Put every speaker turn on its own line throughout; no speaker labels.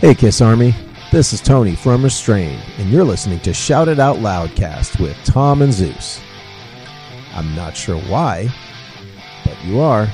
Hey, Kiss Army. This is Tony from Restrained, and you're listening to Shout It Out Loudcast with Tom and Zeus. I'm not sure why, but you are.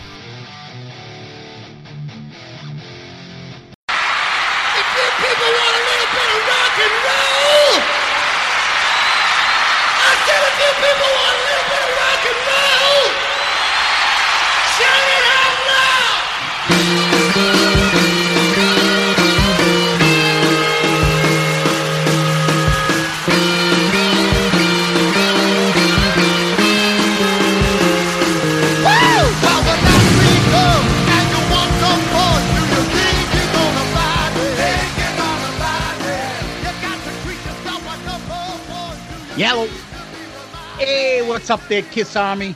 Yellow. Hey, what's up there, Kiss Army?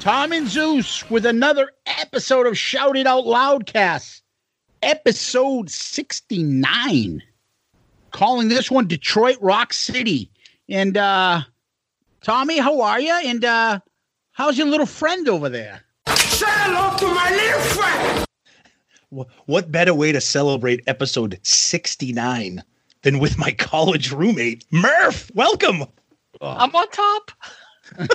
Tom and Zeus with another episode of Shout It Out Loudcast, episode 69. Calling this one Detroit Rock City. And uh Tommy, how are you? And uh how's your little friend over there?
Say hello to my little friend.
What better way to celebrate episode 69 than with my college roommate, Murph? Welcome.
I'm on top.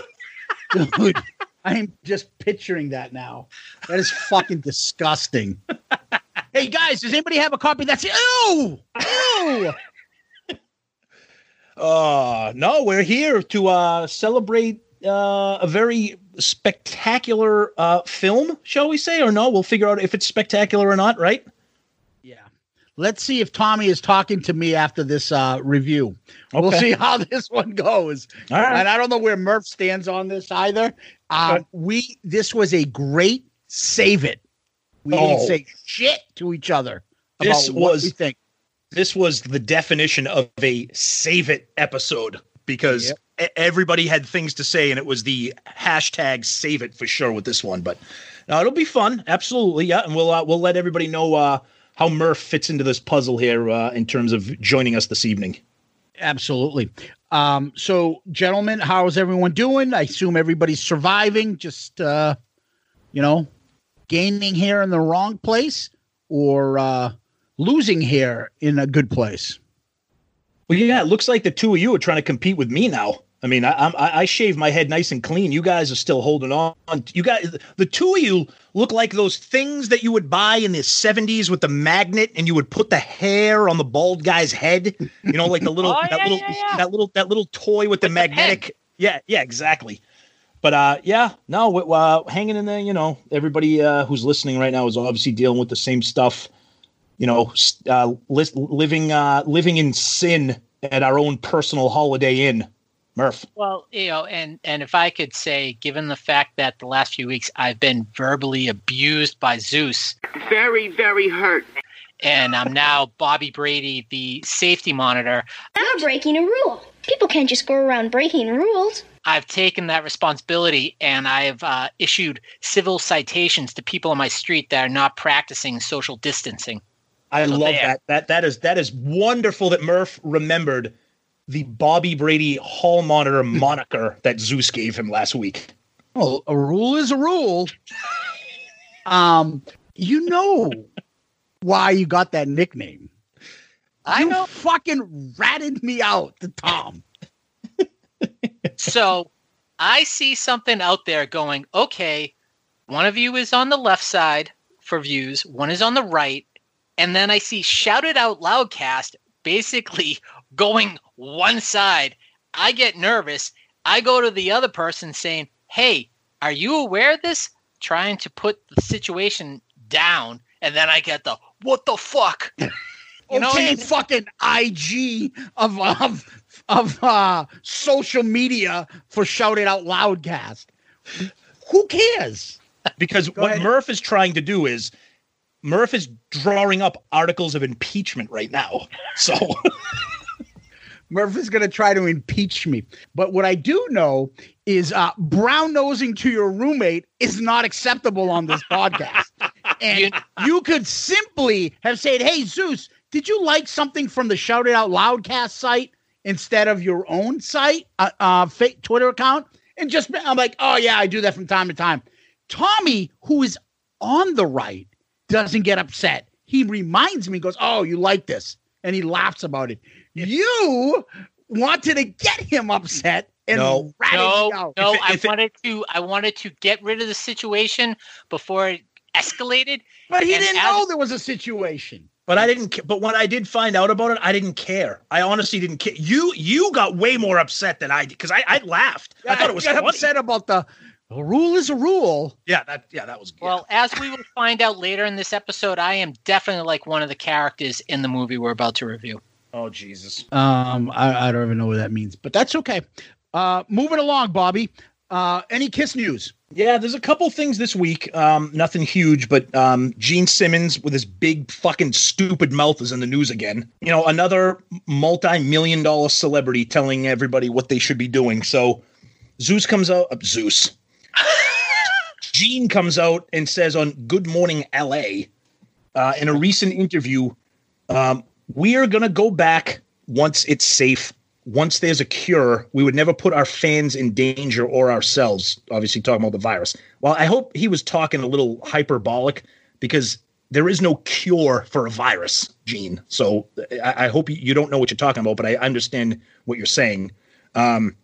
Dude, I'm just picturing that now. That is fucking disgusting. hey guys, does anybody have a copy? That's ew, ew.
Uh, no, we're here to uh, celebrate uh, a very spectacular uh, film, shall we say? Or no, we'll figure out if it's spectacular or not, right?
Let's see if Tommy is talking to me after this uh, review. We'll see how this one goes.
All right.
And I don't know where Murph stands on this either. Um, we this was a great save it. We didn't
Oh.
say shit to each other
This
about what
was-
we think.
This was the definition of a save it episode because
Yep.
everybody had things to say, and it was the hashtag save it for sure with this one. But no, it'll be fun, absolutely, yeah. And we'll uh, we'll let everybody know uh, how Murph fits into this puzzle here uh, in terms of joining us this evening.
Absolutely. Um, so, gentlemen, how's everyone doing? I assume everybody's surviving, just uh, you know, gaining hair in the wrong place or uh, losing hair in a good place.
Well, yeah, it looks like the two of you are trying to compete with me now. I mean, I, I, I shave my head nice and clean. You guys are still holding on. You guys, the two of you look like those things that you would buy in the '70s with the magnet, and you would put the hair on the bald guy's head. You know, like the little,
Oh,
that
yeah,
little,
yeah, yeah.
that little, that little toy with the
With the
magnetic. yeah, yeah, exactly. But uh, yeah, no, uh, hanging in there. You know, everybody uh, who's listening right now is obviously dealing with the same stuff. You know, uh, lis- living, uh, living in sin at our own personal Holiday Inn. Murph.
Well, you know, and and if I could say, given the fact that the last few weeks I've been verbally abused by Zeus,
very, very hurt.
and I'm now Bobby Brady, the safety monitor,
I'm breaking a rule. People can't just go around breaking rules.
I've taken that responsibility and I've uh, issued civil citations to people on my street that are not practicing social distancing.
I
So
love
there.
that. That that is that is wonderful that Murph remembered the Bobby Brady hall monitor moniker that Zeus gave him last week.
Well, a rule is a rule. um, you know why you got that nickname.
I
you
know.
fucking ratted me out to Tom.
So I see something out there going, okay, one of you is on the left side for views, one is on the right. and then I see shouted It Out Loudcast basically going one side. I get nervous. I go to the other person saying, Hey, are you aware of this? Trying to put the situation down. And then I get the, What the fuck? You know,
okay,
and-
fucking IG of of of uh, social media for Shout It Out Loudcast. Who cares?
because what
ahead.
Murph is trying to do is Murph is drawing up articles of impeachment right now. So
Murphy's going to try to impeach me. But what I do know is uh, brown nosing to your roommate is not acceptable on this podcast. And you could simply have said, Hey, Zeus, did you like something from the Shout It Out Loudcast site instead of your own site, uh, uh, fake Twitter account? And just, I'm like, Oh, yeah, I do that from time to time. Tommy, who is on the right, doesn't get upset. He reminds me, goes, Oh, you like this. And he laughs about it. You wanted to get him upset and
No.
rat
no,
out.
no,
If it-
I
if it-
wanted to I wanted to get rid of the situation before it escalated.
But he didn't
as-
know there was a situation.
But I didn't. But when I did find out about it, I didn't care. I honestly didn't care. You you got way more upset than I did because I, I laughed. I thought it was
got
funny.
upset about the a rule is a rule.
Yeah, that yeah that was. yeah.
Well, as we will find out later in this episode, I am definitely like one of the characters in the movie we're about to review.
oh Jesus.
Um, I, I don't even know what that means, but that's okay. Uh, moving along, Bobby. Uh, any kiss news?
Yeah, there's a couple things this week. Um, nothing huge, but um, Gene Simmons with his big fucking stupid mouth is in the news again. You know, another multi-million dollar celebrity telling everybody what they should be doing. So Zeus comes out. Uh, Zeus. Gene comes out and says on Good Morning LA uh, in a recent interview, um, we are going to go back once it's safe. Once there's a cure, we would never put our fans in danger or ourselves. Obviously, talking about the virus. Well, I hope he was talking a little hyperbolic because there is no cure for a virus, Gene. So I, I hope you, don't know what you're talking about, but I understand what you're saying. Um,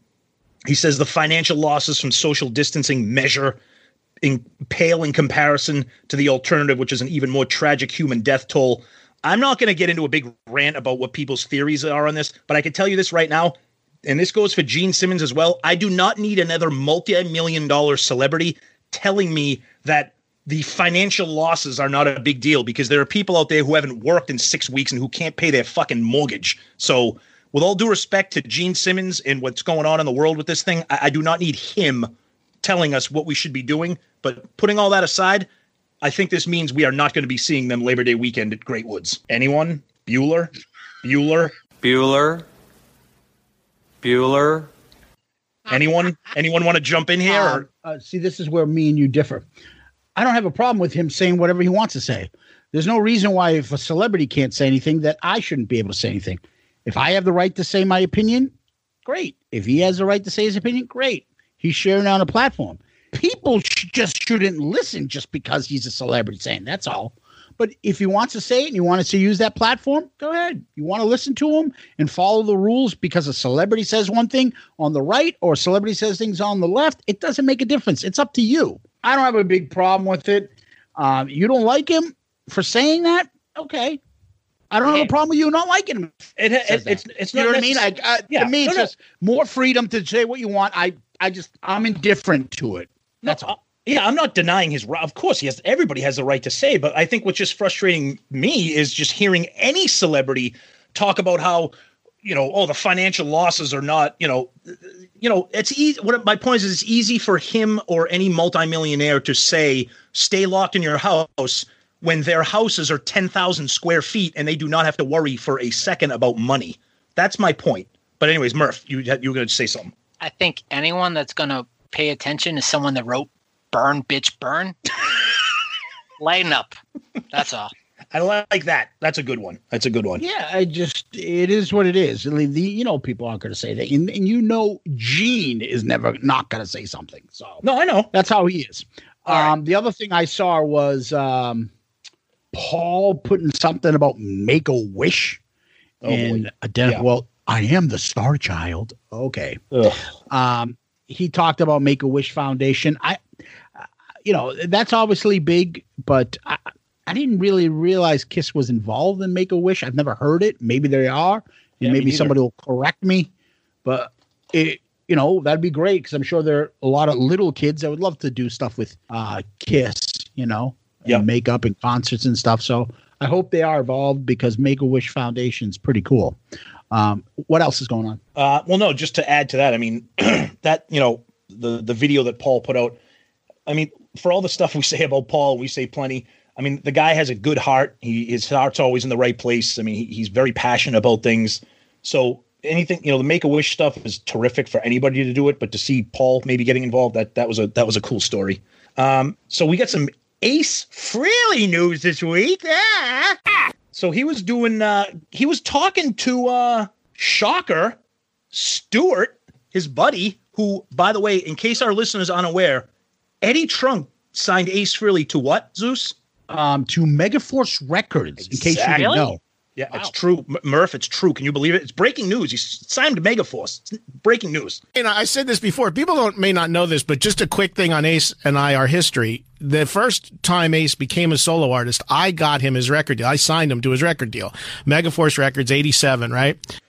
he says the financial losses from social distancing measure in pale in comparison to the alternative, which is an even more tragic human death toll. I'm not going to get into a big rant about what people's theories are on this, but I can tell you this right now, and this goes for Gene Simmons as well. I do not need another multi-million dollar celebrity telling me that the financial losses are not a big deal because there are people out there who haven't worked in six weeks and who can't pay their fucking mortgage. So, with all due respect to Gene Simmons and what's going on in the world with this thing, I, I do not need him telling us what we should be doing. But putting all that aside, I think this means we are not going to be seeing them Labor Day weekend at Great Woods. Anyone? Bueller? Bueller?
Bueller. Bueller.
Anyone? Anyone want to jump in here?
Uh, uh, see, this is where me and you differ. I don't have a problem with him saying whatever he wants to say. There's no reason why, if a celebrity can't say anything, that I shouldn't be able to say anything. If I have the right to say my opinion, great. If he has the right to say his opinion, great. He's sharing on a platform. People sh- just shouldn't listen just because he's a celebrity saying that's all. But if he wants to say it and he wants to use that platform, go ahead. You want to listen to him and follow the rules because a celebrity says one thing on the right or a celebrity says things on the left, it doesn't make a difference. It's up to you. I don't have a big problem with it. Um, you don't like him for saying that? Okay. I don't have a problem with you not liking him.
it, it, it's it's
You
not
know what I mean? I, I,
Yeah,
to me, it's
no, no.
just more freedom to say what you want. I, I just, I'm indifferent to it. That's
No,
all.
yeah, I'm not denying his right. Of course, he has. Everybody has the right to say, but I think what's just frustrating me is just hearing any celebrity talk about how you know, oh, the financial losses are not, you know, you know, it's easy. What my point is, it's easy for him or any multimillionaire to say, "Stay locked in your house." When their houses are 10,000 square feet and they do not have to worry for a second about money. That's my point. But, anyways, Murph, you, you were going to say something.
I think anyone that's going to pay attention is someone that wrote "Burn, Bitch, Burn." Lighten up. That's all.
I like that. That's a good one. That's a good one.
Yeah, I just it is what it is. I mean, the, you know, people aren't going to say that, and, and you know, Gene is never not going to say something. So
No, I know.
that's how he is.
All right.
Um, the other thing I saw was um, Paul putting something about make a wish,
Oh, boy.
and identif-
Yeah.
well, I am the star child. Okay.
Ugh.
Um, he talked about Make a Wish Foundation. I, uh, you know, that's obviously big, but I, I didn't really realize Kiss was involved in Make a Wish. I've never heard it. Maybe they are, and
Yeah, me
maybe somebody will correct me. But it, you know, that'd be great because I'm sure there are a lot of little kids that would love to do stuff with uh, Kiss. You know, and
Yeah.
makeup and concerts and stuff. So I hope they are involved because Make a Wish Foundation's pretty cool. Um, what else is going on?
Uh, well, no, just to add to that, I mean, that you know, the the video that Paul put out. I mean, for all the stuff we say about Paul, we say plenty. I mean, the guy has a good heart. He his heart's always in the right place. I mean, he, he's very passionate about things. So anything, you know, the Make a Wish stuff is terrific for anybody to do it. But to see Paul maybe getting involved, that that was a that was a cool story. Um, so we got some Ace Frehley news this week. Ah. So he was doing. Uh, he was talking to uh, Shocker Stewart, his buddy, who, by the way, in case our listeners unaware, Eddie Trunk signed Ace Frehley to what, Zeus?
Um, to Megaforce Records, in case you didn't know.
Yeah, it's true. M- Murph, it's true. Can you believe it? It's breaking news. He signed to Megaforce. It's breaking news.
And I said this before. People don't may not know this, but just a quick thing on Ace and I, our history. The first time Ace became a solo artist, I got him his record deal. I signed him to his record deal. Megaforce Records, '87, right?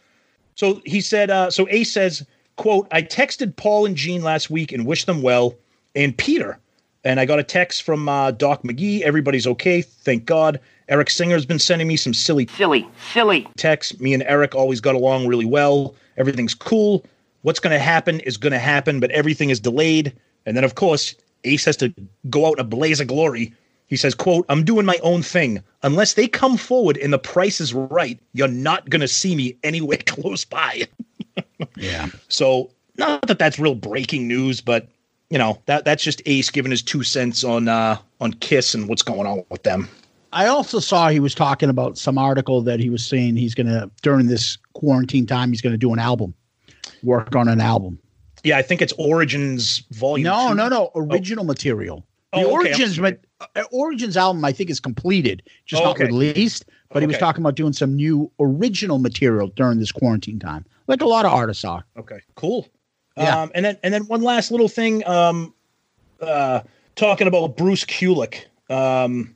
So he said, uh, so Ace says, quote, I texted Paul and Gene last week and wished them well, and Peter. And I got a text from uh, Doc McGhee. Everybody's okay. Thank God. Eric Singer's been sending me some silly,
Silly, silly.
texts. Me and Eric always got along really well. Everything's cool. What's going to happen is going to happen, but everything is delayed. And then, of course, Ace has to go out in a blaze of glory. He says, quote, I'm doing my own thing. Unless they come forward and the price is right, you're not going to see me anywhere close by.
Yeah.
So not that that's real breaking news, but you know that that's just Ace giving his two cents on uh on Kiss and what's going on with them.
I also saw he was talking about some article that he was saying he's going to, during this quarantine time, he's going to do an album, work on an album.
Yeah, I think it's Origins Volume.
No,
two.
no, no. Original material. The
Oh, okay.
Origins, but uh, Origins album, I think, is completed, just
Oh,
not released. But he was talking about doing some new original material during this quarantine time, like a lot of artists are.
Okay, cool.
Yeah.
Um, and then and then one last little thing. Um, uh, talking about Bruce Kulick. Um,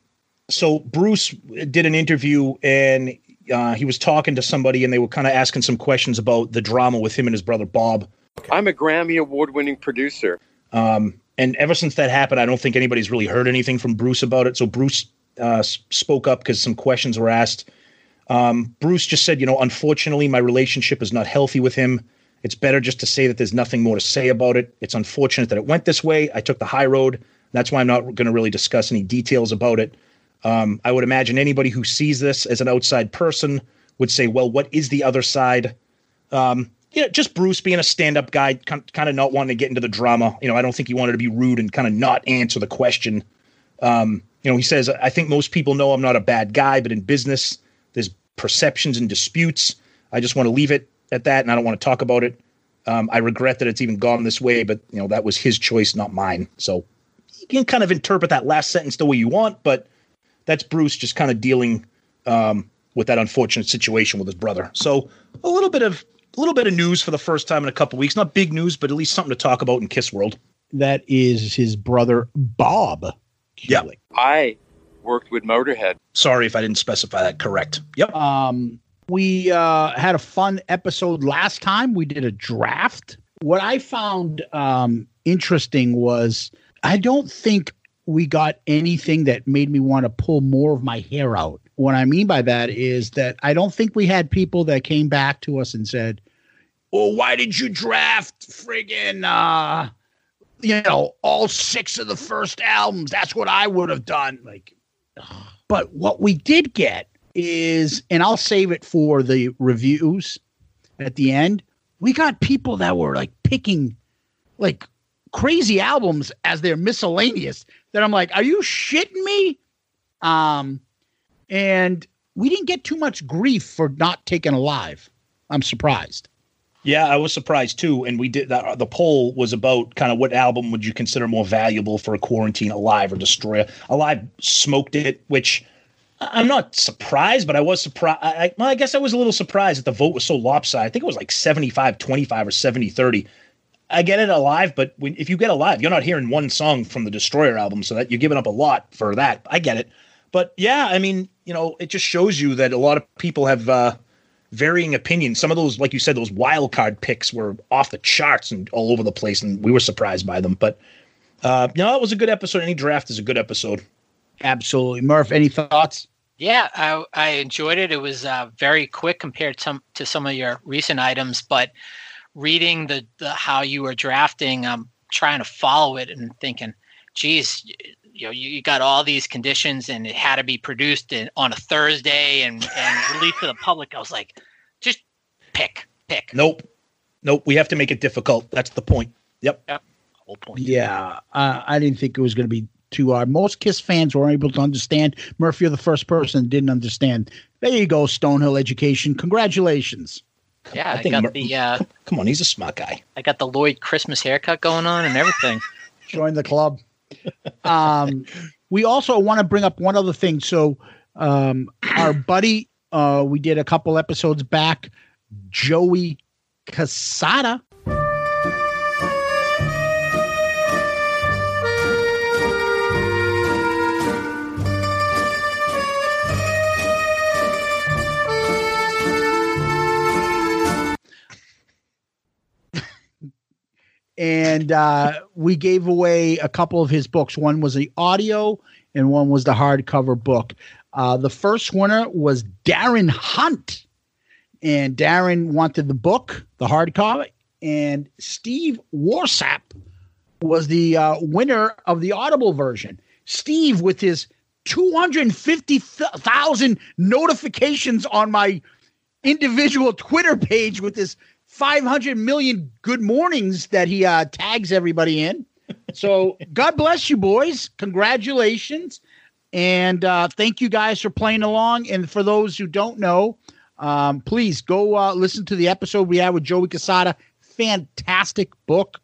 so Bruce did an interview and uh, he was talking to somebody and they were kind of asking some questions about the drama with him and his brother Bob.
I'm a Grammy award winning producer.
Um, and ever since that happened, I don't think anybody's really heard anything from Bruce about it. So Bruce uh, spoke up because some questions were asked. Um, Bruce just said, you know, unfortunately, my relationship is not healthy with him. It's better just to say that there's nothing more to say about it. It's unfortunate that it went this way. I took the high road. That's why I'm not going to really discuss any details about it. Um, I would imagine anybody who sees this as an outside person would say, well, what is the other side? Um, you know, just Bruce being a stand-up guy, kind, of not wanting to get into the drama. You know, I don't think he wanted to be rude and kind of not answer the question. Um, you know, he says, I think most people know I'm not a bad guy, but in business, there's perceptions and disputes. I just want to leave it at that, and I don't want to talk about it. Um, I regret that it's even gone this way, but you know, that was his choice, not mine. So you can kind of interpret that last sentence the way you want, but that's Bruce just kind of dealing um, with that unfortunate situation with his brother. So a little bit of a little bit of news for the first time in a couple weeks. Not big news, but at least something to talk about in Kiss World.
That is his brother, Bob.
Yeah.
I worked with Motorhead.
Sorry if I didn't specify that correct. Yep.
Um, we uh, had a fun episode last time. We did a draft. What I found um, interesting was I don't think we got anything that made me want to pull more of my hair out. What I mean by that is that I don't think we had people that came back to us and said, "Well, why did you draft friggin' uh, you know all six of the first albums? That's what I would have done." Like, but what we did get is, and I'll save it for the reviews at the end. We got people that were like picking like crazy albums as their miscellaneous. That I'm like, are you shitting me? Um, and we didn't get too much grief for not taking alive. I'm surprised.
Yeah, I was surprised too. And we did that. The poll was about kind of what album would you consider more valuable for a quarantine, Alive or Destroyer. Alive smoked it, which I'm not surprised, but I was surprised. I- well, I guess I was a little surprised that the vote was so lopsided. I think it was like 75 25 or 70 30. I get it alive, but when, if you get alive, you're not hearing one song from the Destroyer album, so that you're giving up a lot for that. I get it. But yeah, I mean, you know, it just shows you that a lot of people have uh, varying opinions. Some of those, like you said, those wild card picks were off the charts and all over the place, and we were surprised by them. But uh, no, it was a good episode. Any draft is a good episode.
Absolutely. Murph, any thoughts?
Yeah, I, I enjoyed it. It was uh, very quick compared to to some of your recent items, but reading the, the how you were drafting, I'm trying to follow it and thinking, geez, you know, you, you got all these conditions and it had to be produced in, on a Thursday and, and released to the public. I was like, just pick, pick.
Nope, nope. We have to make it difficult. That's the point. Yep.
Yep. Whole point.
Yeah, uh, I didn't think it was going to be too hard. Most Kiss fans were able to understand. Murphy, you're the first person didn't understand. There you go, Stonehill Education. Congratulations.
Yeah,
I
I,
think
got
Mur-
the uh,
Come on, he's a smart guy.
I got the Lloyd Christmas haircut going on and everything.
Join the club. Um, we also want to bring up one other thing. So, um, our buddy, uh, we did a couple episodes back, Joey Cassata. And uh, we gave away a couple of his books. One was the audio, and one was the hardcover book. Uh, the first winner was Darren Hunt, and Darren wanted the book, the hardcover, and Steve Warsap was the uh, winner of the Audible version. Steve, with his 250,000 notifications on my individual Twitter page with his 500 million good mornings that he uh, tags everybody in. So God bless you, boys. Congratulations. And uh, thank you guys for playing along. And for those who don't know, um, please go uh, listen to the episode we had with Joey Cassata. Fantastic book.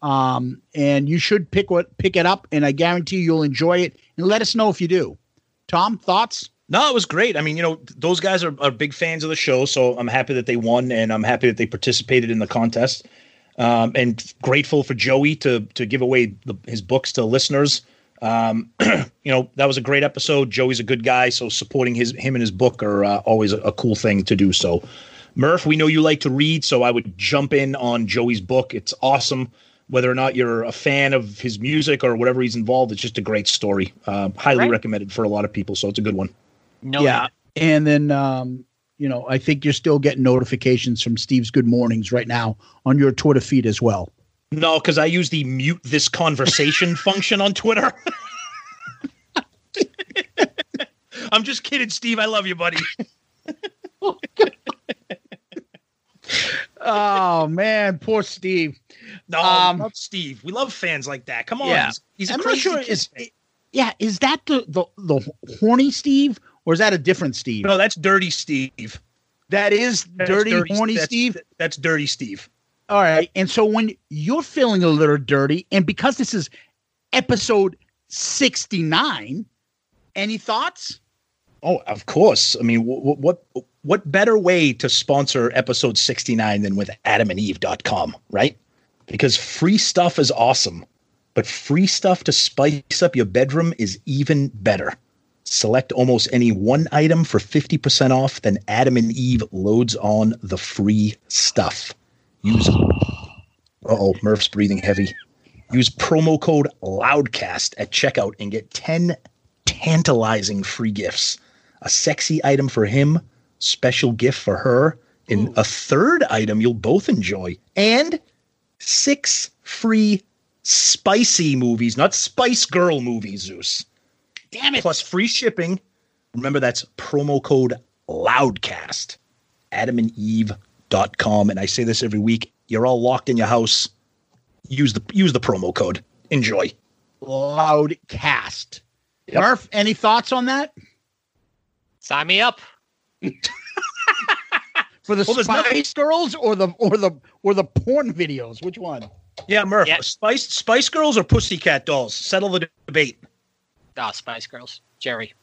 Um, and you should pick what pick it up, and I guarantee you'll enjoy it. And let us know if you do. Tom, thoughts?
No, it was great. I mean, you know, those guys are, are big fans of the show, so I'm happy that they won, and I'm happy that they participated in the contest. Um, and grateful for Joey to to give away the, his books to listeners. Um, you know, that was a great episode. Joey's a good guy, so supporting his him and his book are uh, always a, a cool thing to do. So, Murph, we know you like to read, so I would jump in on Joey's book. It's awesome. Whether or not you're a fan of his music or whatever he's involved, it's just a great story. Uh, highly
Right.
recommended for a lot of people, so it's a good one.
No,
yeah. And then, um, you know, I think you're still getting notifications from Steve's Good Mornings right now on your Twitter feed as well.
No, because I use the mute this conversation function on Twitter. I'm just kidding, Steve. I love you, buddy.
Oh man, poor Steve.
No,
Um,
not Steve. We love fans like that. Come on.
Yeah.
He's, he's a
I'm not sure. Is yeah, is that the, the the horny Steve or is that a different Steve?
No, that's Dirty Steve.
that is
That's
dirty, horny
that's-
Steve.
That's Dirty Steve.
All right. And so when you're feeling a little dirty, and because this is episode 69, any thoughts?
Oh, of course. I mean, what what what better way to sponsor episode 69 than with adamandeve.com, right? Because free stuff is awesome, but free stuff to spice up your bedroom is even better. Select almost any one item for 50% off, then Adam and Eve loads on the free stuff. Use Uh-oh, Murph's breathing heavy. Use promo code LOUDCAST at checkout and get 10 tantalizing free gifts. A sexy item for him, special gift for her, and a third item you'll both enjoy. And six free spicy movies, not Spice Girl movies, Zeus.
Damn it.
Plus free shipping. Remember, that's promo code LOUDCAST. AdamandEve.com. And I say this every week. You're all locked in your house. Use the use the promo code. Enjoy.
Loudcast.
Yep.
Murph, any thoughts on that?
Sign me up.
For the
Well,
Spice
nothing-
Girls or the or the or the porn videos? Which one?
Yeah, Murph.
Yeah.
Spice Spice Girls or Pussycat Dolls? Settle the debate.
Oh, Spice Girls. Geri.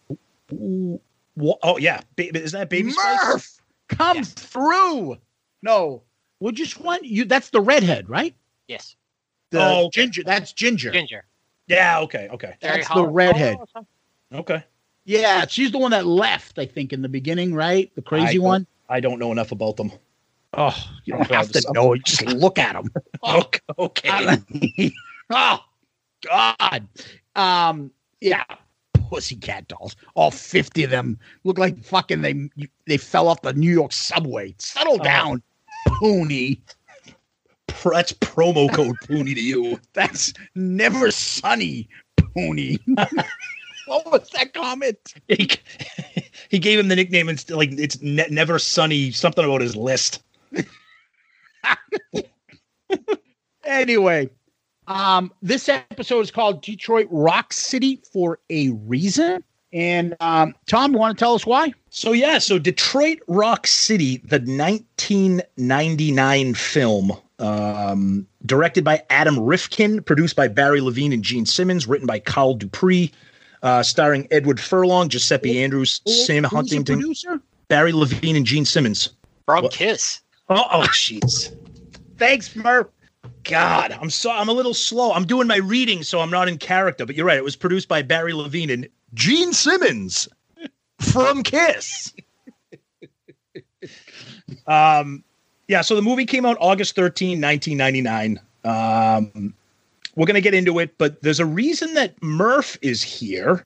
Wha- Oh yeah, ba- isn't that Baby Spice?
Murph, come
Yeah.
through. No, which just want You that's the redhead, right?
Yes.
The
Oh, okay.
ginger. That's ginger.
Ginger.
Yeah. Okay. Okay.
Geri
That's the redhead.
Oh,
Okay.
Yeah, she's the one that left, I think, in the beginning, right? The crazy
don't-
one.
I don't know enough about them.
Oh, you
I'm
don't have
to
to know. You just look at them.
Okay. okay.
oh God. Um. Yeah. Pussycat dolls. All fifty of them look like fucking they they fell off the New York subway. Settle
Oh.
down, Pony.
That's promo code Pony to you.
That's never sunny, Pony. what was that comment?
He, he gave him the nickname and like it's ne- never sunny something about his list.
Anyway, um, this episode is called Detroit Rock City for a reason. And um, Tom, you want to tell us why?
So yeah, so Detroit Rock City, the 1999 film, um, directed by Adam Rifkin, produced by Barry Levine and Gene Simmons, written by Kyle Dupree, uh, starring Edward Furlong, Giuseppe Andrews, Sam Huntington,
producer?
Barry Levine, and Gene Simmons.
From
What?
Kiss.
Oh, oh, jeez.
Thanks, Murph.
God, I'm so I'm a little slow. I'm doing my reading, so I'm not in character. But you're right. It was produced by Barry Levine and Gene Simmons from Kiss. um, yeah. So the movie came out August 13, 1999. Um, we're gonna get into it, but there's a reason that Murph is here.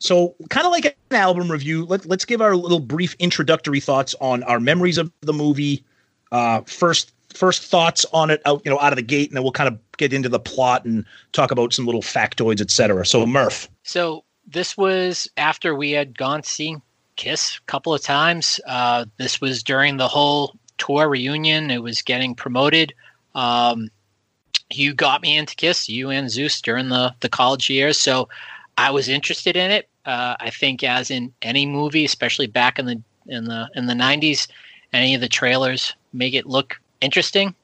So, kind of like an album review, let, let's give our little brief introductory thoughts on our memories of the movie. Uh, first, first thoughts on it out, you know, out of the gate, and then we'll kind of get into the plot and talk about some little factoids, etc. So, Murph,
So this was after we had gone seeing Kiss a couple of times. Uh, this was during the whole tour reunion. It was getting promoted. Um, you got me into Kiss, you and Zeus during the the college years. So I was interested in it. Uh, I think, as in any movie, especially back in the in the in the '90s, any of the trailers make it look interesting.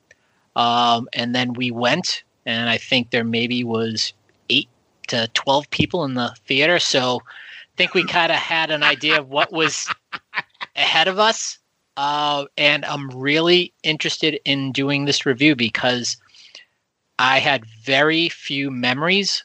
Um, and then we went, and I think there maybe was eight to 12 people in the theater. So I think we kind of had an idea of what was ahead of us. Uh, and I'm really interested in doing this review because I had very few memories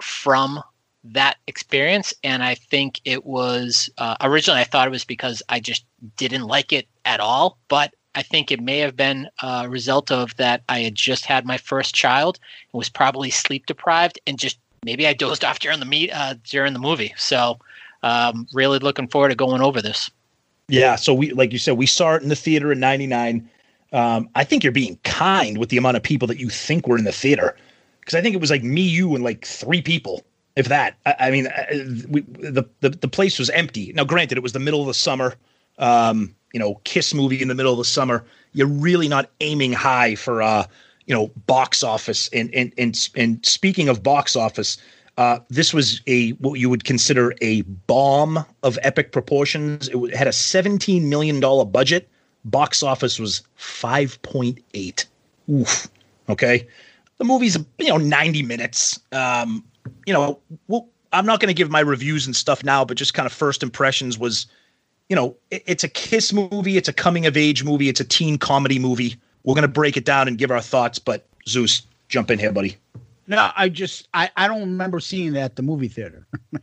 from that experience. And I think it was uh, originally, I thought it was because I just didn't like it at all. But I think it may have been a result of that I had just had my first child and was probably sleep deprived and just maybe I dozed off during the meet uh, during the movie. So um, really looking forward to going over this.
Yeah, so we like you said, we saw it in the theater in '99. Um, I think you're being kind with the amount of people that you think were in the theater, because I think it was like me, you, and like three people, if that. I, I mean, uh, we, the, the the place was empty. Now, granted, it was the middle of the summer. Um, you know, Kiss movie in the middle of the summer. You're really not aiming high for uh, you know, box office. And and and and speaking of box office, uh, this was a what you would consider a bomb of epic proportions. It had a 17 million dollar budget. Box office was 5.8. Oof. Okay. The movie's you know 90 minutes. Um, you know, well, I'm not going to give my reviews and stuff now, but just kind of first impressions was, you know, it, it's a kiss movie, it's a coming of age movie, it's a teen comedy movie. We're going to break it down and give our thoughts, but Zeus, jump in here, buddy.
No, I just I, I don't remember seeing that at the movie theater.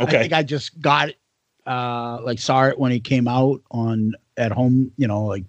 Okay.
I think I just got it uh like saw it when it came out on at home, you know, like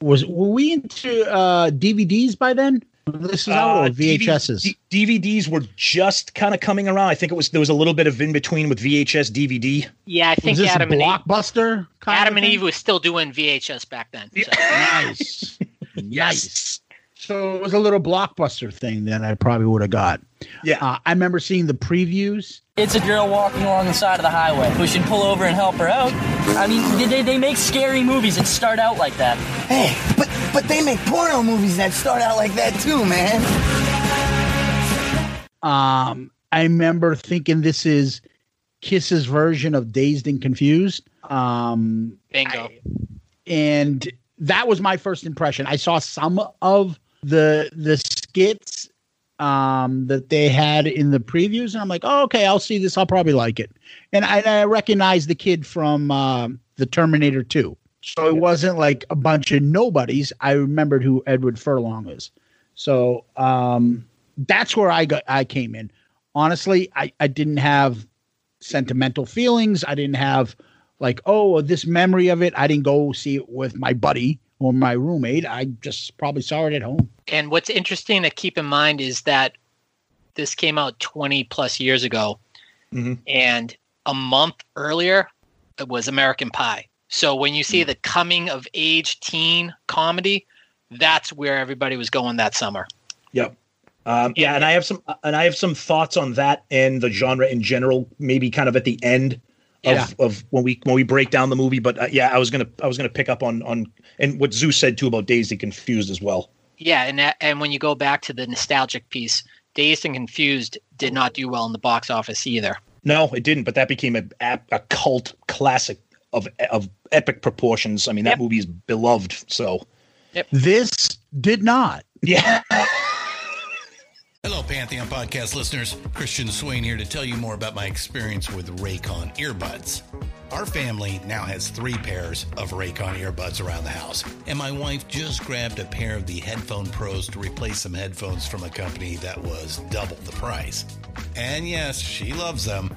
was were we into uh DVDs by then? When This is out
Uh,
or VHSs.
DVD DVDs were just kind of coming around. I think it was there was a little bit of in between with VHS DVD.
Yeah, I think
was this
Adam and Eve,
blockbuster? kind
Adam
of
and
thing?
Eve was still doing VHS back then. So.
Nice. nice. So it was a little blockbuster thing then I probably would have got.
Yeah.
Uh, I remember seeing the previews.
It's a girl walking along the side of the highway. We should pull over and help her out. I mean, they, they make scary movies that start out like that.
Hey, but but they make porno movies that start out like that too, man.
Um, I remember thinking this is Kiss's version of Dazed and Confused. Um,
Bingo.
and that was my first impression. I saw some of the the skits um, that they had in the previews, and I'm like, oh, okay, I'll see this. I'll probably like it. And I, I recognized the kid from uh, the Terminator 2. So it wasn't like a bunch of nobodies. I remembered who Edward Furlong is. So um, that's where I got I came in. Honestly, I, I didn't have sentimental feelings. I didn't have like, oh, this memory of it. I didn't go see it with my buddy or my roommate. I just probably saw it at home.
And what's interesting to keep in mind is that this came out 20 plus years ago.
Mm-hmm.
And a month earlier, it was American Pie. So when you see the coming of age teen comedy, that's where everybody was going that summer.
Yep. Um, yeah, and I have some and I have some thoughts on that and the genre in general. Maybe kind of at the end of,
Yeah.
of when we when we break down the movie. But uh, yeah, I was gonna I was gonna pick up on on and what Zeus said too about Dazed and Confused as well.
Yeah, and that, and when you go back to the nostalgic piece, Dazed and Confused did not do well in the box office either.
No, it didn't. But that became a a, a cult classic of of epic proportions. I mean, that movie is beloved. So
This did not.
Yeah.
Hello, Pantheon podcast listeners. Christian Swain here to tell you more about my experience with Raycon earbuds. Our family now has three pairs of Raycon earbuds around the house, and my wife just grabbed a pair of the Headphone Pros to replace some headphones from a company that was double the price. And yes, she loves them.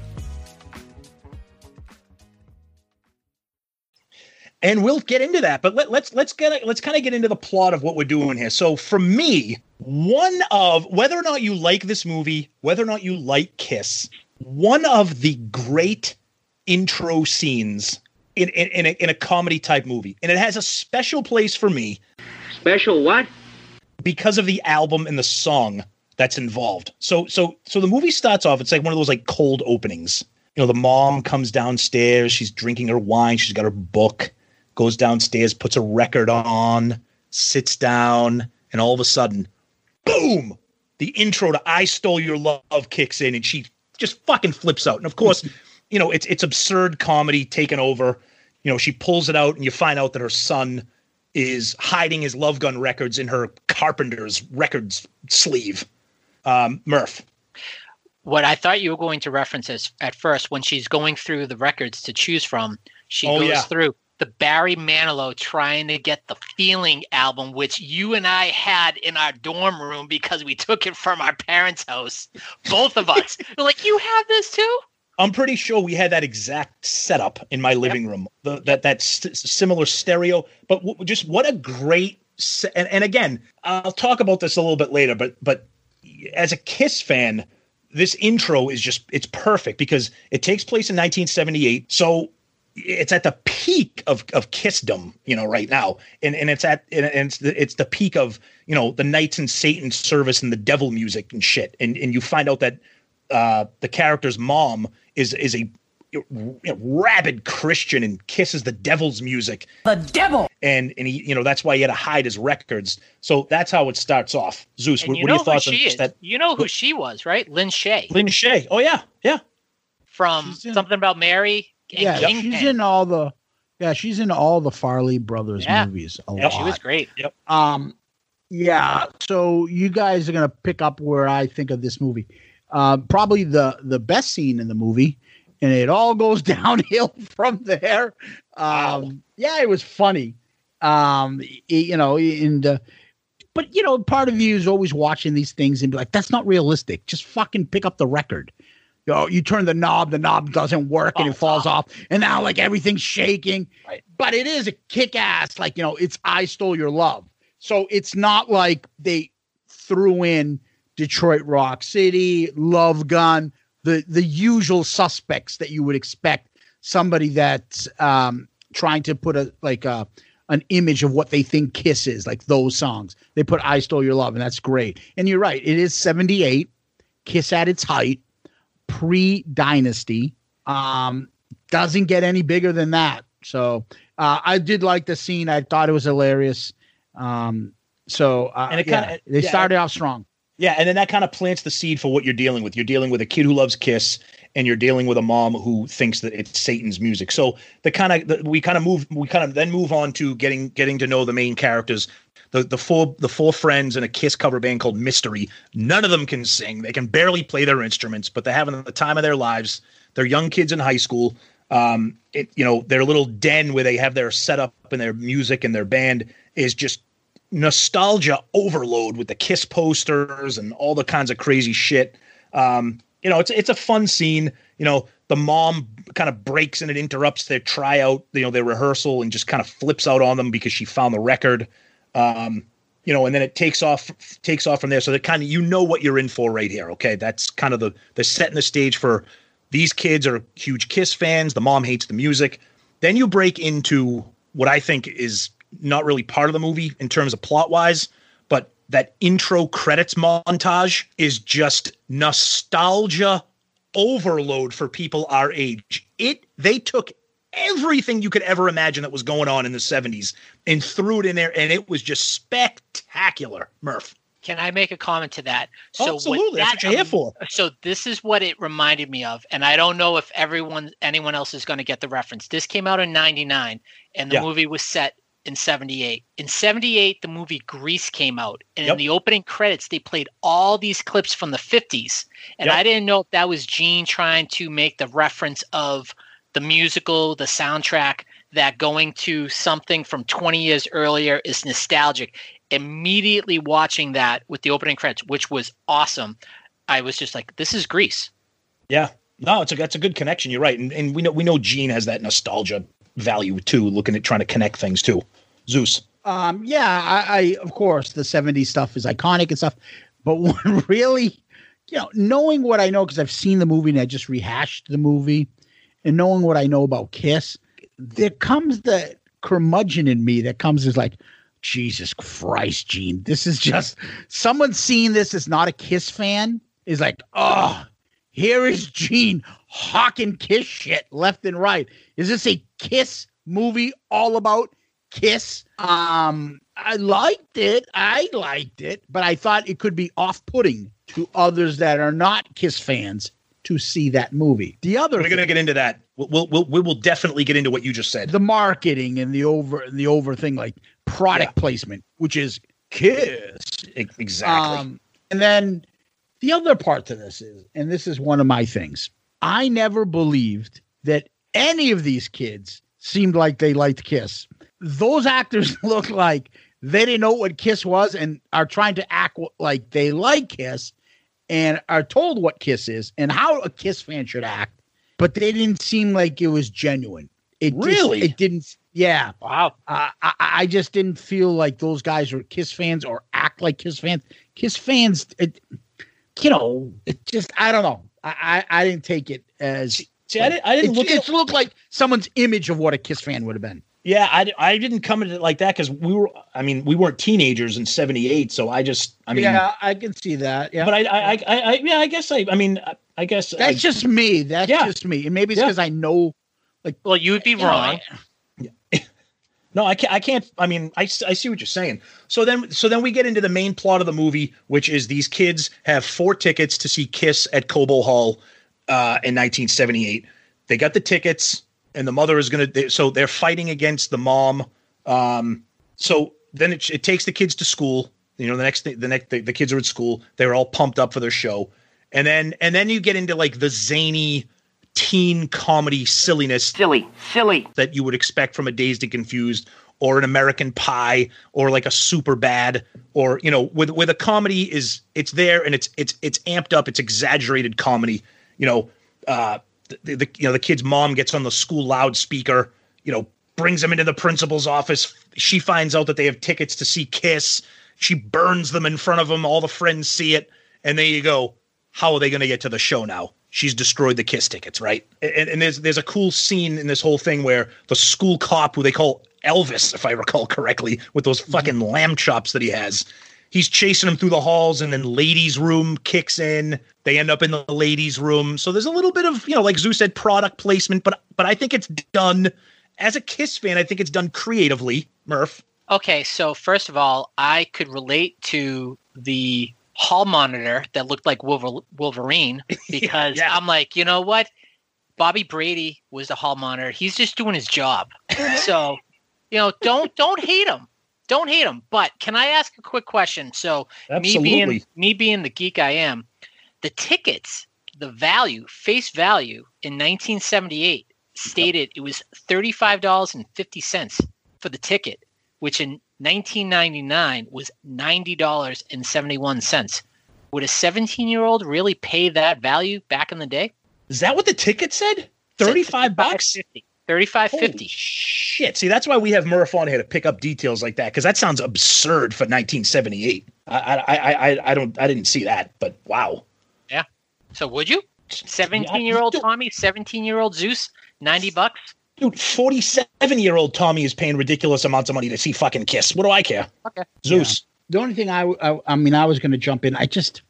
And we'll get into that. But let, let's let's get let's kind of get into the plot of what we're doing here. So for me, one of whether or not you like this movie, whether or not you like Kiss, one of the great intro scenes in in, in, a, in a comedy type movie, and it has a special place for me.
Special what?
Because of the album and the song that's involved. So so so the movie starts off. It's like one of those like cold openings. You know, the mom comes downstairs. She's drinking her wine. She's got her book. Goes downstairs, puts a record on, sits down, and all of a sudden, boom! The intro to "I Stole Your Love" kicks in, and she just fucking flips out. And of course, you know it's it's absurd comedy taken over. You know, she pulls it out, and you find out that her son is hiding his Love Gun records in her Carpenter's records sleeve. Um, Murph.
What I thought you were going to reference is at first when she's going through the records to choose from, she
Oh,
goes
yeah.
through the Barry Manilow trying to get the Feeling album, which you and I had in our dorm room because we took it from our parents' house. Both of us. We're like, you have this too?
I'm pretty sure we had that exact setup in my living room. The, that that st- similar stereo, but w- just what a great. Se- and, and again, I'll talk about this a little bit later. But but as a Kiss fan, this intro is just it's perfect because it takes place in 1978. So it's at the peak of of Kissdom, you know, right now, and and it's at and it's the, it's the peak of you know the Knights and Satan's service and the devil music and shit, and and you find out that uh, the character's mom is is a you know, rabid Christian and kisses the devil's music.
The devil.
And and he you know that's why he had to hide his records. So that's how it starts off. Zeus, what,
you
what are your thoughts on
is.
that?
You know who she was, right? Lin Shaye.
Lin Shaye. Oh yeah, yeah.
From something about Mary
Yeah,
Kingpin.
she's in all the. Yeah, she's in all the Farrelly brothers
Yeah.
movies. A
Yeah,
lot.
she was great.
Yep.
Um, yeah. So you guys are gonna pick up where I think of this movie. Uh, probably the the best scene in the movie, and it all goes downhill from there. Um, yeah, it was funny. Um, you know, and uh, but you know, part of you is always watching these things and be like, "That's not realistic." Just fucking pick up the record. You know, you turn the knob, the knob doesn't work and
Oh,
it falls off, and now like everything's shaking. Right. But it is a kick ass, like, you know, it's I Stole Your Love. So it's not like they threw in Detroit Rock City, Love Gun, the the usual suspects that you would expect somebody that's um trying to put a like a an image of what they think Kiss is, like those songs. They put I Stole Your Love, and that's great. And you're right, it is 78, Kiss at its height, pre Dynasty. Um, doesn't get any bigger than that. So uh, I did like the scene. I thought it was hilarious. Um, so uh,
And it kinda-
they
yeah.
started off strong.
Yeah, and then that kind of plants the seed for what you're dealing with. You're dealing with a kid who loves Kiss, and you're dealing with a mom who thinks that it's Satan's music. So the kind of we kind of move we kind of then move on to getting getting to know the main characters. The the four the four friends in a Kiss cover band called Mystery. None of them can sing. They can barely play their instruments, but they're having the time of their lives. They're young kids in high school. Um, it, you know, their little den where they have their setup and their music and their band is just nostalgia overload with the Kiss posters and all the kinds of crazy shit. Um, you know, it's it's a fun scene. You know, the mom kind of breaks and it interrupts their tryout, you know, their rehearsal and just kind of flips out on them because she found the record. Um, you know, and then it takes off takes off from there. So that kind of you know what you're in for right here. Okay, that's kind of the the setting the stage for these kids are huge Kiss fans. The mom hates the music. Then you break into what I think is not really part of the movie in terms of plot wise, that intro credits montage is just nostalgia overload for people our age. It they took everything you could ever imagine that was going on in the 70s and threw it in there and it was just spectacular. Murph.
Can I make a comment to that? So
Absolutely, that's what you're here for.
Um, so this is what it reminded me of, and I don't know if everyone, anyone else is going to get the reference. This came out in '99, and the
Yeah.
movie was set in '78. In '78, the movie Grease came out, and
Yep.
in the opening credits, they played all these clips from the '50s, and
Yep.
I didn't know if that was Gene trying to make the reference of the musical, the soundtrack, that going to something from 20 years earlier is nostalgic. Immediately watching that with the opening credits, which was awesome, I was just like, "This is Grease."
Yeah. No, it's a that's a good connection. You're right. And and we know we know Gene has that nostalgia value too, looking at trying to connect things too. Zeus.
Um, yeah, I, I of course the '70s stuff is iconic and stuff, but what really, you know, knowing what I know because I've seen the movie and I just rehashed the movie, and knowing what I know about Kiss, there comes the curmudgeon in me that comes as like, Jesus Christ, Gene, this is just someone seeing this is not a Kiss fan is like, oh, here is Gene hawking Kiss shit left and right. Is this a Kiss movie all about Kiss? Um, I liked it. I liked it, but I thought it could be off-putting to others that are not Kiss fans to see that movie. The other
We're gonna get into that. We'll, we'll we'll definitely get into what you just said.
the marketing and the over the over thing like product placement, which is Kiss.
Exactly.
Um, and then the other part to this is, and this is one of my things, I never believed that any of these kids seemed like they liked Kiss. Those actors look like they didn't know what Kiss was and are trying to act like they like Kiss and are told what Kiss is and how a Kiss fan should act, but they didn't seem like it was genuine. It just-
Really?
it didn't. Yeah.
Wow.
Uh, I, I just didn't feel like those guys were Kiss fans or act like Kiss fans. Kiss fans, it, you know, it just I don't know. I I, I didn't take it as.
See, I didn't- I didn't
it,
look at-
It looked like someone's image of what a Kiss fan would have been.
Yeah, I, I didn't come at it like that because we were. I mean, we weren't teenagers in '78, so I just. I mean,
yeah, I can see that. Yeah,
But I, I, I, I, yeah, I guess I. I mean, I, I guess
that's
I-
just me. That's
Yeah.
just me, and maybe it's
Yeah.
because I know. Like,
well, you'd be
you know,
wrong.
No, I can't. I can't. I mean, I, I see what you're saying. So then, so then we get into the main plot of the movie, which is these kids have four tickets to see Kiss at Cobo Hall uh, in 1978. They got the tickets, and the mother is gonna. They, so they're fighting against the mom. Um, so then it, it takes the kids to school. You know, the next thing, the next the, the kids are at school. They're all pumped up for their show, and then and then you get into like the zany teen comedy silliness
Silly, silly.
that you would expect from a Dazed and Confused or an American Pie or like a Super Bad or you know with with a comedy is it's there and it's it's it's amped up it's exaggerated comedy you know, uh, the, the you know the kid's mom gets on the school loudspeaker, you know, brings him into the principal's office. She finds out that they have tickets to see Kiss. She burns them in front of them. All the friends see it, and there you go. How are they going to get to the show now? She's destroyed the Kiss tickets, right? And, and there's there's a cool scene in this whole thing where the school cop, who they call Elvis, if I recall correctly, with those mm-hmm. fucking lamb chops that he has. He's chasing him through the halls, and then ladies' room kicks in. They end up in the ladies' room. So there's a little bit of, you know, like Zeus said, product placement, but but I think it's done as a Kiss fan. I think it's done creatively, Murph.
Okay, so first of all, I could relate to the hall monitor that looked like Wolverine because
Yeah.
I'm like, you know what? Bobby Brady was the hall monitor. He's just doing his job. so, you know, don't don't hate him. Don't hate him. But can I ask a quick question? So, me being me being the geek I am, the tickets, the value, face value in 1978 stated it was $35.50 for the ticket, which in 1999 was $90.71. Would a 17 year old really pay that value back in the day?
Is that what the ticket said? 35 bucks?
35.50.
Shit. See, that's why we have Murph on here to pick up details like that because that sounds absurd for 1978. I, I, I, I, I don't, I didn't see that, but wow.
Yeah. So would you? 17 year old Tommy, 17 year old Zeus, 90 bucks?
Dude, 47 year old Tommy is paying ridiculous amounts of money to see fucking Kiss. What do I care?
Okay.
Zeus.
The only thing I, I, I mean, I was going to jump in. I just,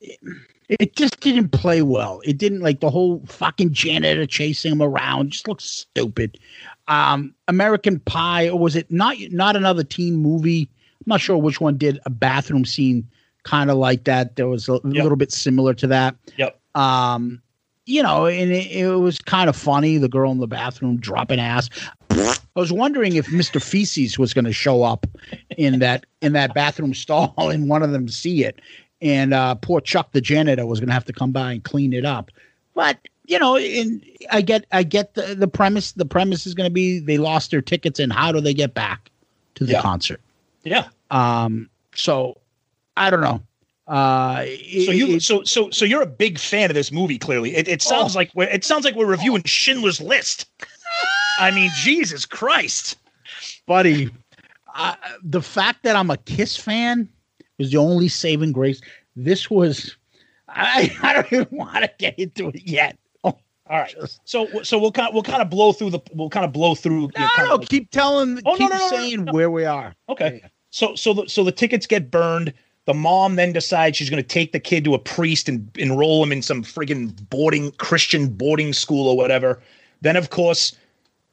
it, it just didn't play well. It didn't like the whole fucking janitor chasing him around. Just looks stupid. Um, American Pie, or was it not? Not another teen movie. I'm not sure which one did a bathroom scene kind of like that. There was a little bit similar to that.
Yep.
Um, you know, and it, it was kind of funny. The girl in the bathroom dropping ass. I was wondering if Mr. Feces was going to show up in that in that bathroom stall and one of them see it, and uh, poor Chuck the janitor was going to have to come by and clean it up. But you know, in, I get I get the, the premise. The premise is going to be they lost their tickets, and how do they get back to the
Yeah.
concert?
Yeah.
Um. So I don't know. Uh.
So you, so, so, so you're a big fan of this movie. Clearly, it, it sounds
Oh.
like we're, it sounds like we're reviewing Schindler's List. I mean, Jesus Christ.
buddy. I, the fact that I'm a Kiss fan was the only saving grace. This was, I, I don't even want to get into it yet. Oh,
All right. So, so we'll kind, of, we'll kind of blow through the, we'll kind of blow through. you know,
no,
of
keep telling,
Oh, no,
keep
no, no, no,
saying where we are.
Okay. So so the so the tickets get burned. The mom then decides she's going to take the kid to a priest and enroll him in some friggin' boarding Christian boarding school or whatever. Then of course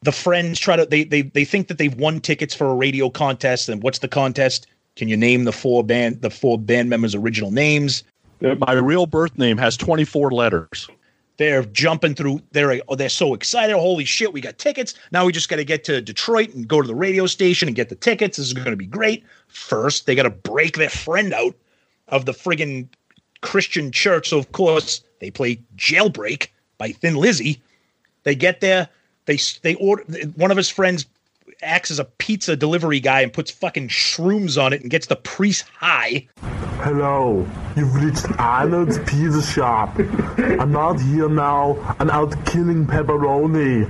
the friends try to they they they think that they've won tickets for a radio contest. And what's the contest? Can you name the four band the four band members' original names?
My real birth name has 24 letters.
They're jumping through. They're oh, they're so excited. Holy shit, we got tickets. Now we just got to get to Detroit and go to the radio station and get the tickets. This is going to be great. First, they got to break their friend out of the friggin' Christian church. So of course they play Jailbreak by Thin Lizzy. They get there. They they order. One of his friends acts as a pizza delivery guy and puts fucking shrooms on it and gets the priest high.
Hello, you've reached Arnold's Pizza Shop. I'm not here now. I'm out killing pepperoni.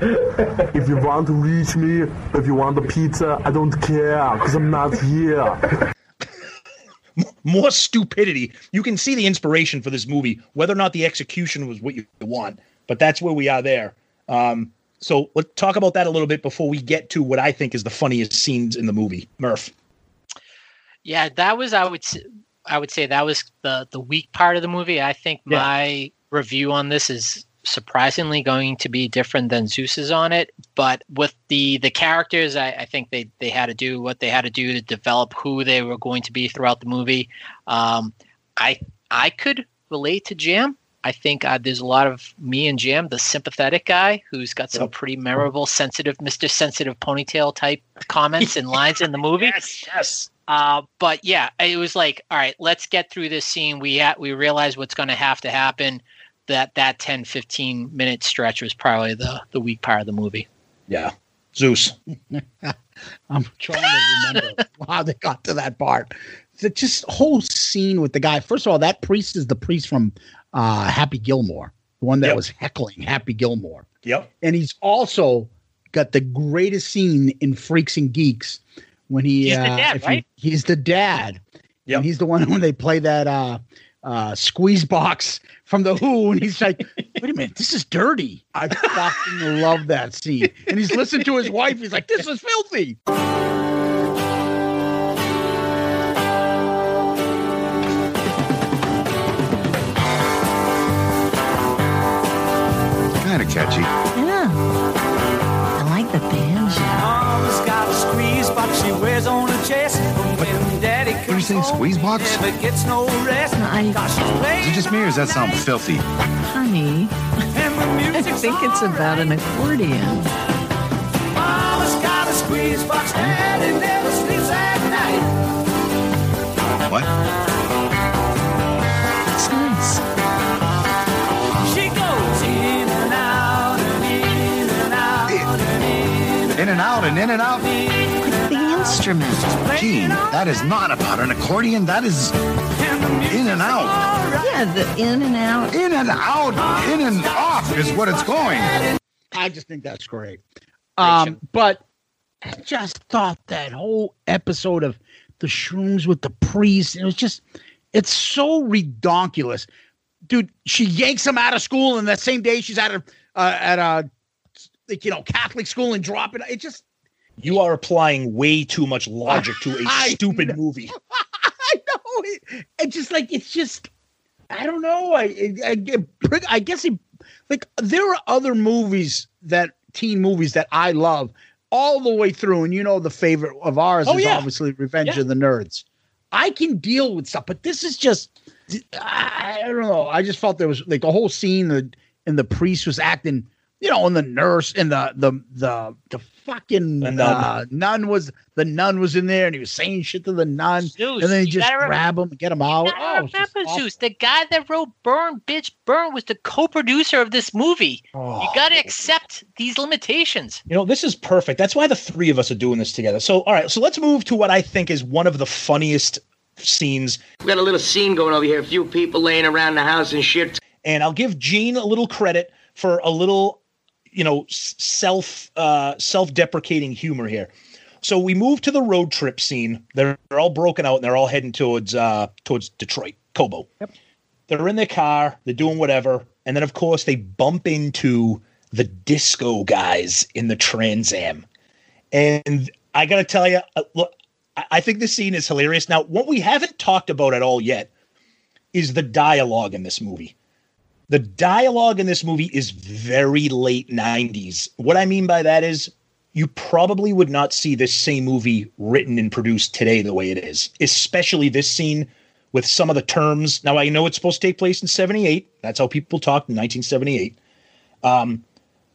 If you want to reach me, if you want a pizza, I don't care, because I'm not here.
more stupidity. You can see the inspiration for this movie, whether or not the execution was what you want, but that's where we are there. Um, so let's talk about that a little bit before we get to what I think is the funniest scenes in the movie. Murph.
Yeah, that was I would I would say that was the the weak part of the movie. I think
Yeah.
my review on this is surprisingly going to be different than Zeus's on it. But with the the characters, I, I think they they had to do what they had to do to develop who they were going to be throughout the movie. Um, I I could relate to Jam. I think uh, there's a lot of me and Jam, the sympathetic guy, who's got some pretty memorable, sensitive, Mr. Sensitive ponytail type comments and lines in the movie.
Yes, yes.
Uh, but yeah, it was like, all right, let's get through this scene. We ha- we realize what's going to have to happen. That that 10, 15 minute stretch was probably the the weak part of the movie.
Yeah. Zeus.
I'm trying to remember how they got to that part. The just whole scene with the guy. First of all, that priest is the priest from uh, Happy Gilmore. the one that
Yep.
was heckling Happy Gilmore.
Yep.
And he's also got the greatest scene in Freaks and Geeks when he
He's the
uh,
dad,
if you-
right?
he's the dad. And he's the one when they play that uh uh squeeze box from the Who, and he's like, wait a minute, this is dirty. I fucking love that scene. And he's listening to his wife, he's like, This is filthy.
Catchy.
Yeah. I like the banjo.
Mama's got a squeeze box she wears on her chest. But when daddy
What are you saying, squeeze box?
never gets no rest.
I-
Cause she's playing
Is it just me or does that sound filthy?
Honey, I think it's about an accordion.
Mama's got a squeeze box daddy never in. In and out and in
and out.
Like the instrument.
Gene, that is not about an accordion. That is in and out.
Yeah, the in and out.
In and out. In and off is what it's going.
I just think that's great. Um, but I just thought that whole episode of the shrooms with the priest, it was just, it's so redonkulous. Dude, she yanks him out of school, and that same day she's at a, uh, at a, like, you know, Catholic school and drop it. It just,
You are applying way too much logic to a stupid movie.
I know. It, it's just like, it's just, I don't know. I, I, I, I guess it, like, there are other movies that, teen movies that I love all the way through. And you know, the favorite of ours
Oh,
is
yeah.
obviously Revenge
Yeah.
of the Nerds. I can deal with stuff, but this is just, I, I don't know. I just felt there was like a whole scene, that and the priest was acting, you know, and the nurse and the, the, the, the fucking
The nun.
Uh, nun was, the nun was in there and he was saying shit to the nun.
Zeus,
and then he just
gotta
grab him and get him out.
You
Oh,
gotta
it's just
remember. Zeus, the guy that wrote Burn, Bitch, Burn was the co-producer of this movie.
Oh.
You gotta accept these limitations.
You know, this is perfect. That's why the three of us are doing this together. So, all right, so let's move to what I think is one of the funniest scenes.
We got a little scene going over here. A few people laying around the house and shit.
And I'll give Gene a little credit for a little, you know, self uh, self-deprecating humor here. So we move to the road trip scene. They're, they're all broken out and they're all heading towards uh, towards Detroit, Cobo. Yep. They're in their car. They're doing whatever, and then of course they bump into the disco guys in the Trans Am. And I got to tell you, uh, look, I think this scene is hilarious. Now, what we haven't talked about at all yet is the dialogue in this movie. The dialogue in this movie is very late 90s. What I mean by that is you probably would not see this same movie written and produced today the way it is, especially this scene with some of the terms. Now, I know it's supposed to take place in 78. That's how people talked in 1978. Um,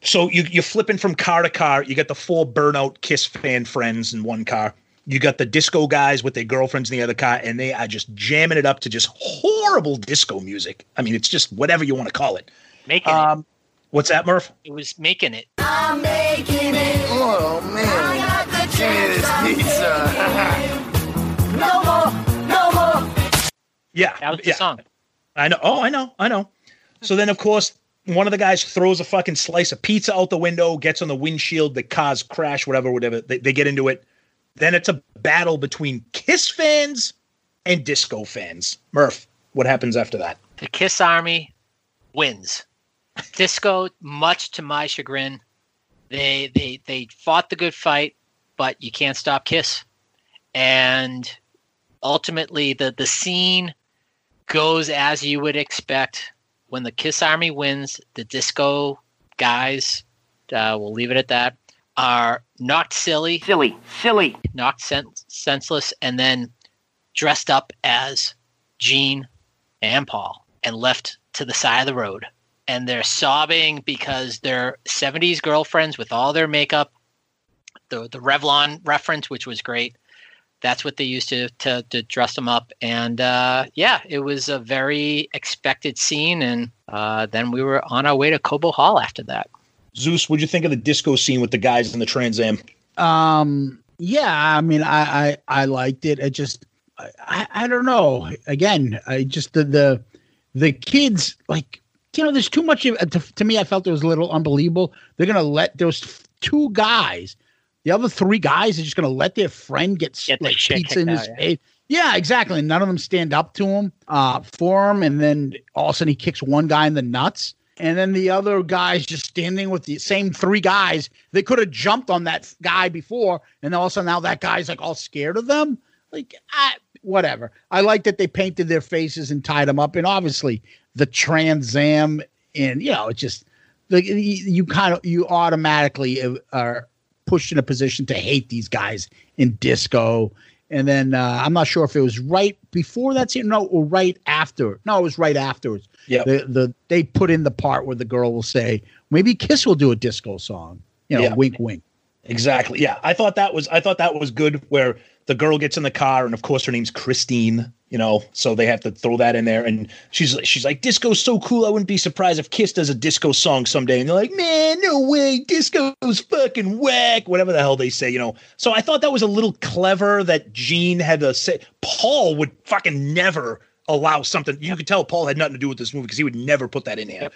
so you, you're flipping from car to car. You get the four burnout Kiss fan friends in one car. You got the disco guys with their girlfriends in the other car, and they are just jamming it up to just horrible disco music. I mean, it's just whatever you want to call it.
Making
Um, what's that, Murph?
it. It was making it.
I'm making it. Oh man. I got the chance. no more. No more.
Yeah,
That was the
yeah.
song.
I know. Oh, I know. I know. So then, of course, one of the guys throws a fucking slice of pizza out the window, gets on the windshield, the cars crash, whatever, whatever. They, they get into it. Then it's a battle between Kiss fans and disco fans. Murph, what happens after that?
The Kiss Army wins. Disco, much to my chagrin, they they they fought the good fight, but you can't stop Kiss. And ultimately, the the scene goes as you would expect. When the Kiss Army wins, the disco guys, uh, we'll leave it at that, are knocked silly,
Silly. Silly.
knocked sen- senseless, and then dressed up as Gene and Paul and left to the side of the road. And they're sobbing because their 70s girlfriends with all their makeup, the, the Revlon reference, which was great. That's what they used to, to, to dress them up. And uh, yeah, it was a very expected scene. And uh, then we were on our way to Cobo Hall after that.
Zeus, what'd you think of the disco scene with the guys in the Trans Am?
Um, yeah, I mean, I, I, I liked it. I just, I, I, I don't know. Again, I just, the, the, the kids, like, you know, there's too much. of- To, to me, I felt it was a little unbelievable. They're gonna let those two guys, the other three guys, are just gonna let their friend get, s-
Get
like
shit
pizza in
kicked
his
out,
face. Yeah, exactly. None of them stand up to him uh, for him, and then all of a sudden he kicks one guy in the nuts, and then the other guy's just standing with the same three guys. They could have jumped on that guy before, and all of a sudden now that guy's like all scared of them. Like, I, whatever. I like that they painted their faces and tied them up, and obviously the Trans Am, and you know, it's just like you, kind of you automatically uh, are pushed in a position to hate these guys in disco. And then uh, I'm not sure if it was right before that scene, no, or right after. No, it was right afterwards.
Yeah.
The the they put in the part where the girl will say, "Maybe Kiss will do a disco song." You know,
Yeah.
wink, wink.
Exactly. Yeah, I thought that was I thought that was good. Where the girl gets in the car, and of course her name's Christine. You know, so they have to throw that in there. And she's she's like, "Disco's so cool. I wouldn't be surprised if Kiss does a disco song someday." And they're like, "Man, no way. Disco's fucking whack." Whatever the hell they say. You know. So I thought that was a little clever that Gene had to say. Paul would fucking never allow something. You could tell Paul had nothing to do with this movie because he would never put that in here.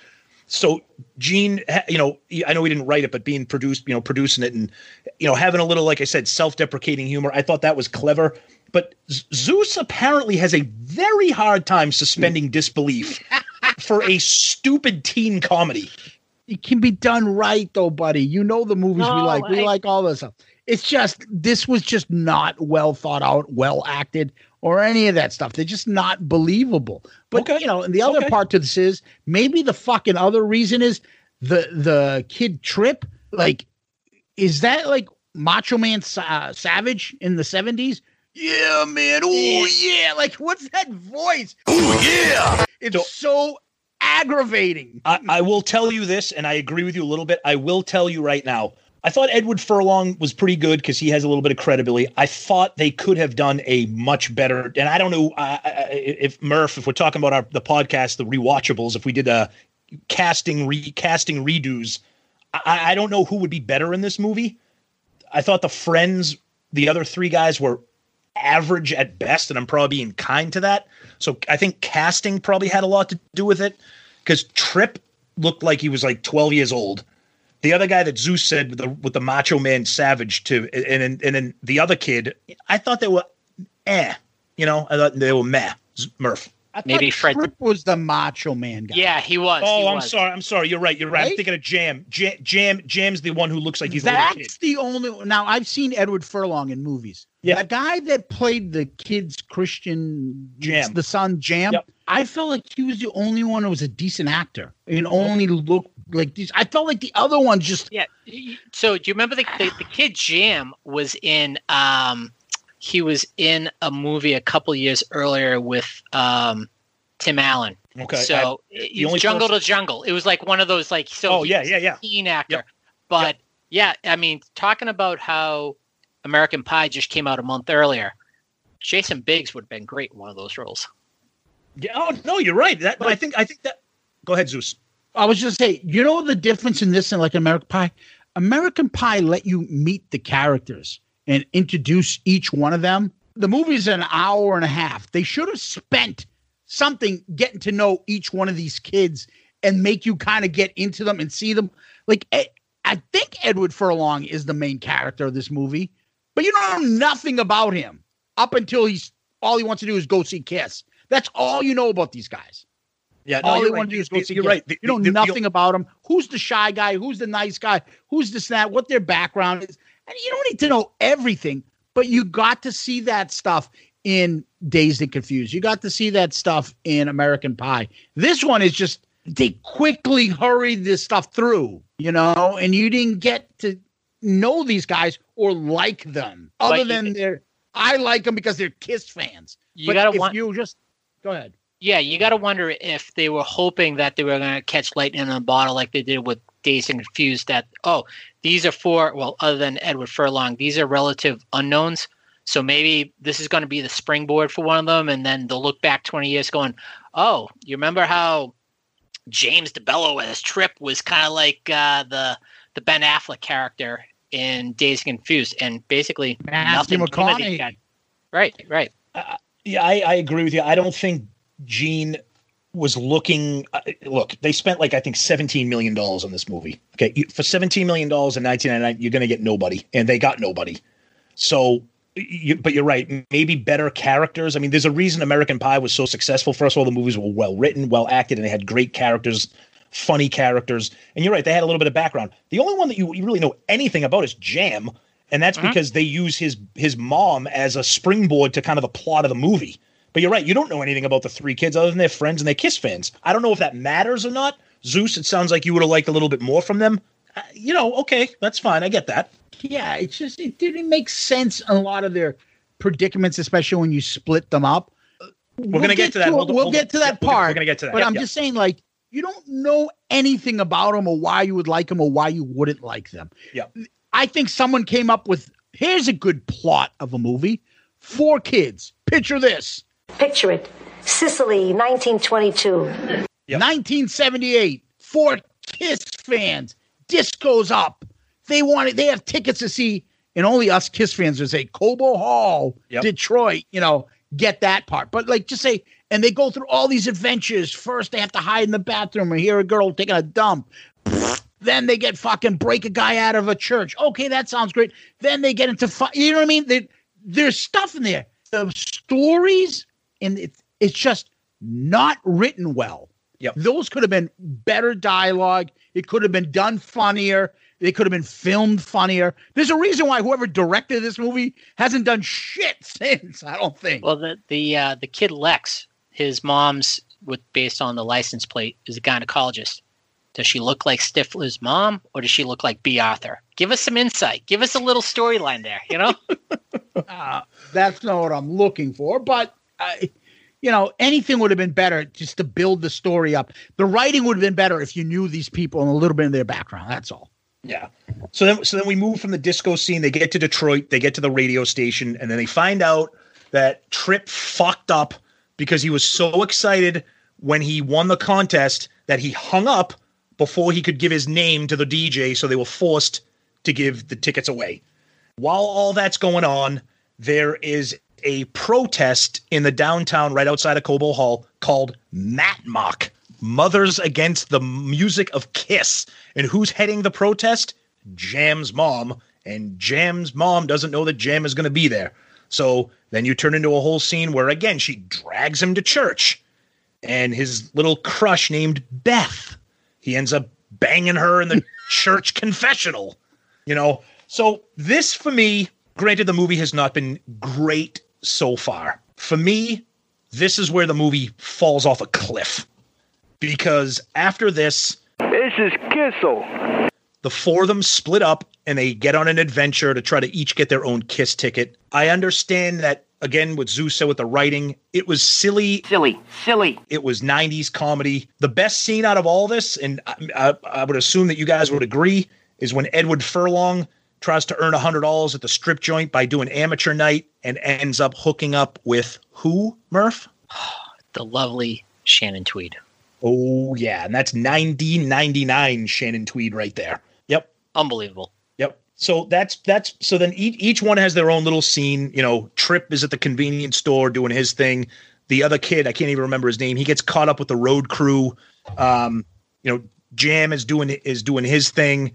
So Gene, you know, I know he didn't write it, but being produced, you know, producing it and you know having a little, like I said, self-deprecating humor. I thought that was clever. But Z- Zeus apparently has a very hard time suspending disbelief for a stupid teen comedy.
It can be done right though, buddy. You know the movies we
No,
like. We like all this stuff. It's just this was just not well thought out, well acted, or any of that stuff. They're just not believable. But you know, and the other
Okay.
part to this is maybe the fucking other reason is the the kid trip. Like, is that like Macho Man uh, Savage in the seventies? Yeah, man. Oh yeah. Like, what's that voice? Oh yeah. It's so aggravating.
I, I will tell you this, and I agree with you a little bit. I will tell you right now. I thought Edward Furlong was pretty good because he has a little bit of credibility. I thought they could have done a much better. And I don't know uh, if Murph, if we're talking about our the podcast, the rewatchables, if we did a casting recasting redos, I, I don't know who would be better in this movie. I thought the friends, the other three guys were average at best, and I'm probably being kind to that. So I think casting probably had a lot to do with it because Trip looked like he was like 12 years old. The other guy that Zeus said with the with the Macho Man Savage to, and and, and then the other kid, I thought they were, eh, you know, I thought they were meh. Z- Murph.
I
Maybe Fred-
Trip was the Macho Man guy.
Yeah, he was.
Oh,
he
I'm
was.
sorry. I'm sorry. You're right. You're right. I'm thinking of Jam. Jam. Jam. Jam's the one who looks like he's a kid.
That's the only. Now I've seen Edward Furlong in movies.
Yeah.
the guy that played the kid's Christian
Jam.
the son Jam.
Yep.
I felt like he was the only one who was a decent actor and only looked like these. I felt like the other ones just.
Yeah. So do you remember the, the the kid Jam was in um he was in a movie a couple years earlier with um Tim Allen.
Okay.
So
I- the only
Jungle
person-
to Jungle. It was like one of those like so
Oh, yeah, yeah, yeah.
teen actor. But yeah, I mean talking about how American Pie just came out a month earlier. Jason Biggs would have been great in one of those roles.
Yeah. Oh no, you're right. That I think I think that. Go ahead, Zeus.
I was just say, you know the difference in this and like American Pie. American Pie let you meet the characters and introduce each one of them. The movie's an hour and a half. They should have spent something getting to know each one of these kids and make you kind of get into them and see them. Like I, I think Edward Furlong is the main character of this movie, but you don't know nothing about him up until he's all he wants to do is go see Kiss. That's all you know about these guys.
Yeah. No,
All
you're
they
right.
want to do is go see
You're
Kiss.
right. The-
you know
the- the-
nothing about them. Who's the shy guy? Who's the nice guy? Who's this that? What their background is? And you don't need to know everything, but you got to see that stuff in Dazed and Confused. You got to see that stuff in American Pie. This one is just they quickly hurried this stuff through, you know, and you didn't get to know these guys or like them, other
you-
than they're. I like them because they're Kiss fans.
You
But
gotta
if
want-
you just go ahead.
Yeah, you got to wonder if they were hoping that they were going to catch lightning in a bottle like they did with Dazed and Confused. That oh, these are four. Well, other than Edward Furlong, these are relative unknowns. So maybe this is going to be the springboard for one of them, and then they'll look back twenty years, going, "Oh, you remember how James DeBello as Trip was kind of like uh, the the Ben Affleck character in Dazed and Confused, and basically
Matthew
nothing came of these
McConaughey.
guys. Right, right.
Yeah, I, I agree with you. I don't think Gene was looking. Uh, look, they spent like I think seventeen million dollars on this movie. Okay, You- for seventeen million dollars in nineteen ninety nine, you're going to get nobody, and they got nobody. So, you, but you're right. Maybe better characters. I mean, there's a reason American Pie was so successful. First of all, the movies were well written, well acted, and they had great characters, funny characters. And you're right, they had a little bit of background. The only one that you, you really know anything about is Jam, and that's because they use his his mom as a springboard to kind of the plot of the movie. But you're right, you don't know anything about the three kids other than their friends and their Kiss fans. I don't know if that matters or not. Zeus, it sounds like you would have liked a little bit more from them. Uh, you know, okay, that's fine. I get that.
Yeah, it's just it didn't make sense in a lot of their predicaments, especially when you split them up.
We're gonna get to that.
it.
Hold on,
we'll
hold
get
on.
to
Yeah,
that
we're gonna-
part.
we're gonna get to that.
But
Yep,
I'm
yep.
just saying, like, you don't know anything about them or why you would like them or why you wouldn't like them.
Yeah.
I think someone came up with here's a good plot of a movie. Four kids. Picture this.
Picture it. Sicily, 1922.
1978. Four Kiss fans. Disco's up. They wanted. They have tickets to see, and only us Kiss fans would say Cobo Hall,
Yep.
Detroit. You know, get that part. But like, just say, and they go through all these adventures. First, they have to hide in the bathroom or hear a girl taking a dump. Then they get fucking break a guy out of a church. Okay, that sounds great. Then they get into fu- you know what I mean? They, there's stuff in there. The stories and it, it's just not written well.
Yep.
Those could have been better dialogue. It could have been done funnier. They could have been filmed funnier. There's a reason why whoever directed this movie hasn't done shit since. I don't think.
Well, the the uh, the kid Lex, his mom's with based on the license plate is a gynecologist. Does she look like Stifler's mom, or does she look like Bea Arthur? Give us some insight. Give us a little storyline there. You know.
Uh, that's not what I'm looking for. But I, you know, anything would have been better just to build the story up. The writing would have been better if you knew these people and a little bit of their background. That's all.
Yeah. So then, so then we move from the disco scene. They get to Detroit. They get to the radio station, and then they find out that Trip fucked up because he was so excited when he won the contest that he hung up before he could give his name to the DJ. So they were forced to give the tickets away. While all that's going on, there is a protest in the downtown right outside of Cobo Hall called Matmock Mothers Against the Music of Kiss. And who's heading the protest? Jam's mom. And Jam's mom doesn't know that Jam is going to be there. So then you turn into a whole scene where, again, she drags him to church and his little crush named Beth. He ends up banging her in the church confessional. You know, so this for me, granted, the movie has not been great so far. For me, this is where the movie falls off a cliff because after this,
This is Kissel.
the four of them split up and they get on an adventure to try to each get their own kiss ticket. I understand that again what Zeus said with the writing, it was silly,
silly, silly.
It was '90s comedy. The best scene out of all this, and I, I, I would assume that you guys would agree, is when Edward Furlong tries to earn hundred dollars at the strip joint by doing amateur night and ends up hooking up with who? Murph.
the lovely Shannon Tweed.
Oh yeah, and that's 1999 Shannon Tweed right there. Yep.
Unbelievable.
Yep. So that's that's so then each each one has their own little scene. You know, Trip is at the convenience store doing his thing. The other kid, I can't even remember his name. He gets caught up with the road crew. Um, you know, Jam is doing is doing his thing.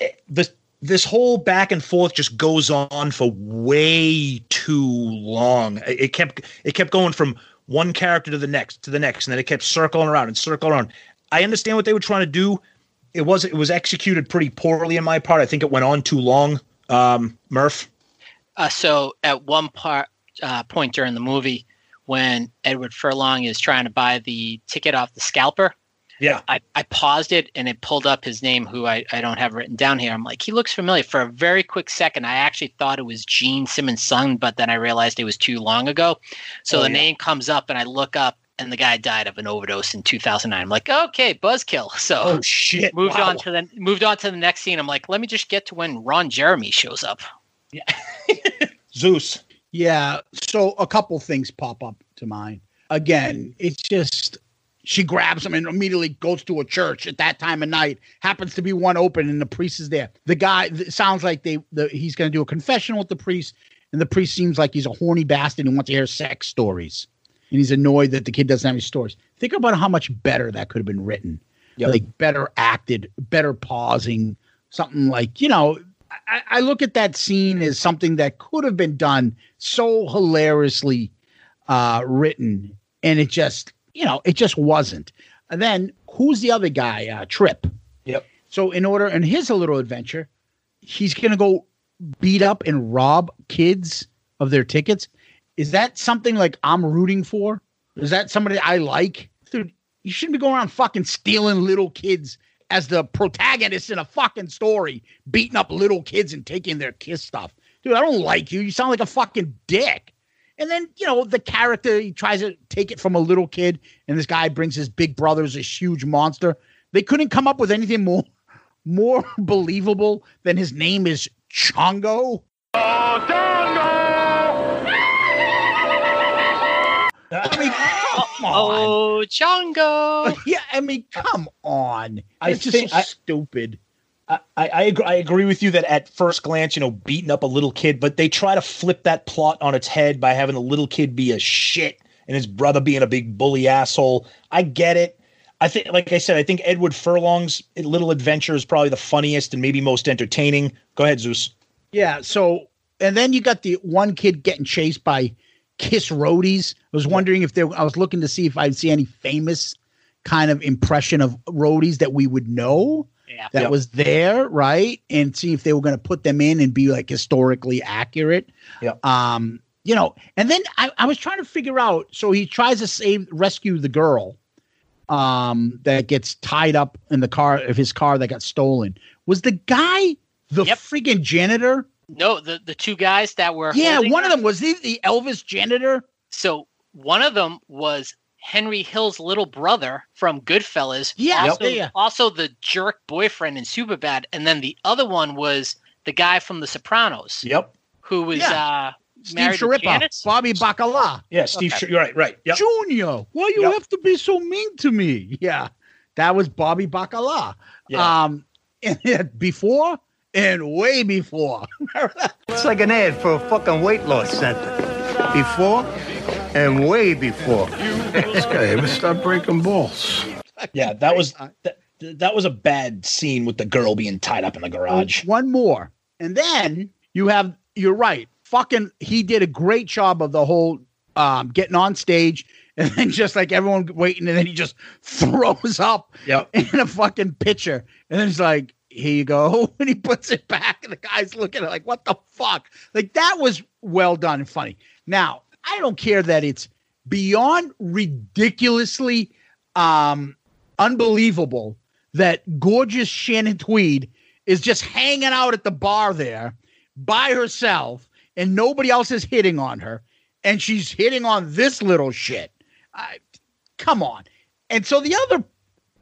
Eh, This this whole back and forth just goes on for way too long. It kept it kept going from one character to the next to the next, and then it kept circling around and circling around. I understand what they were trying to do. It was it was executed pretty poorly in my part. I think it went on too long. Um, Murph.
Uh, so at one part uh, point during the movie, when Edward Furlong is trying to buy the ticket off the scalper,
yeah,
I, I paused it and it pulled up his name, who I, I don't have written down here. I'm like, he looks familiar. For a very quick second, I actually thought it was Gene Simmons' son, but then I realized it was too long ago. So
Oh,
the
yeah.
name comes up, and I look up, and the guy died of an overdose in 2009. I'm like, okay, buzzkill. So
oh shit,
moved
wow.
on to the moved on to the next scene. I'm like, let me just get to when Ron Jeremy shows up. Yeah.
Zeus.
Yeah. So a couple things pop up to mind. Again, it's just she grabs him and immediately goes to a church at that time of night. Happens to be one open, and the priest is there. The guy sounds like they the, he's going to do a confession with the priest, and the priest seems like he's a horny bastard and wants to hear sex stories. and he's annoyed that the kid doesn't have any stories. Think about how much better that could have been written.
Yep.
Like better acted, better pausing, something like, you know, I, I look at that scene as something that could have been done so hilariously uh, written, and it just, you know, it just wasn't. And then who's the other guy? Uh, Trip.
Yep.
So in order, in his little adventure, he's gonna go beat up and rob kids of their tickets. Is that something like I'm rooting for? Is that somebody I like? Dude, you shouldn't be going around fucking stealing little kids as the protagonist in a fucking story, beating up little kids and taking their kiss stuff. Dude, I don't like you. You sound like a fucking dick. And then, you know, the character, he tries to take it from a little kid, and this guy brings his big brother as a huge monster. They couldn't come up with anything more more believable than his name is Chongo. Oh, I mean, come on.
Oh, Chongo.
yeah, I mean, come on.
I
it's just
think
so
I-
stupid.
I, I, agree, I agree with you that at first glance, you know, beating up a little kid, but they try to flip that plot on its head by having the little kid be a shit and his brother being a big bully asshole. I get it. I think, like I said, I think Edward Furlong's Little Adventure is probably the funniest and maybe most entertaining. Go ahead, Zeus.
Yeah. So, and then you got the one kid getting chased by Kiss Roadies. I was wondering if there, I was looking to see if I'd see any famous kind of impression of roadies that we would know
Yeah.
that
Yep.
was there, right? And see if they were going to put them in and be like historically accurate.
Yep.
Um, you know, and then I, I was trying to figure out. So he tries to save, rescue the girl, um, that gets tied up in the car of his car that got stolen. Was the guy the
Yep.
freaking janitor?
No, the the two guys that were
Yeah,
holding
one of them was he the Elvis janitor.
So one of them was Henry Hill's little brother from Goodfellas.
Yeah,
also,
yeah, yeah.
also the jerk boyfriend in Superbad, and then the other one was the guy from The Sopranos,
Yep.
who was
Yeah.
uh,
Steve
married Schirripa,
Bobby Bacala.
Yeah, Steve,
Okay.
Sh- you're right, right. Yep.
Junior, why you
Yep.
have to be so mean to me? Yeah, that was Bobby Bacala.
Yeah.
Um, and before and way before.
It's like an ad for a fucking weight loss center. Before and way before.
This guy ever stop breaking balls?
Yeah, that was that, that was a bad scene with the girl being tied up in the garage.
One more, and then you have. You're right. Fucking, he did a great job of the whole um, getting on stage, and then just like everyone waiting, and then he just throws up
Yep.
in a fucking pitcher. and then he's like, "Here you go," and he puts it back, and the guy's looking at it like, "What the fuck?" Like that was well done and funny. Now, I don't care that it's beyond ridiculously um unbelievable that gorgeous Shannon Tweed is just hanging out at the bar there by herself and nobody else is hitting on her and she's hitting on this little shit. I, come on. And so the other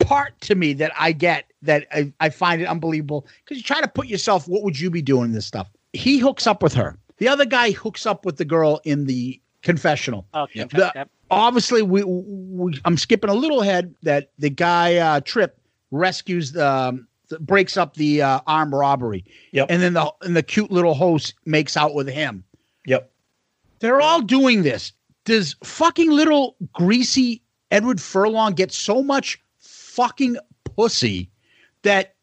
part to me that I get that I, I find it unbelievable because you try to put yourself, what would you be doing this stuff? He hooks up with her. The other guy hooks up with the girl in the confessional.
Okay.
The-
yep.
obviously we, we I'm skipping a little ahead that the guy uh Trip rescues the um, th- breaks up the uh, armed robbery.
Yep.
And then the and the cute little host makes out with him.
Yep.
They're all doing this. Does fucking little greasy Edward Furlong get so much fucking pussy that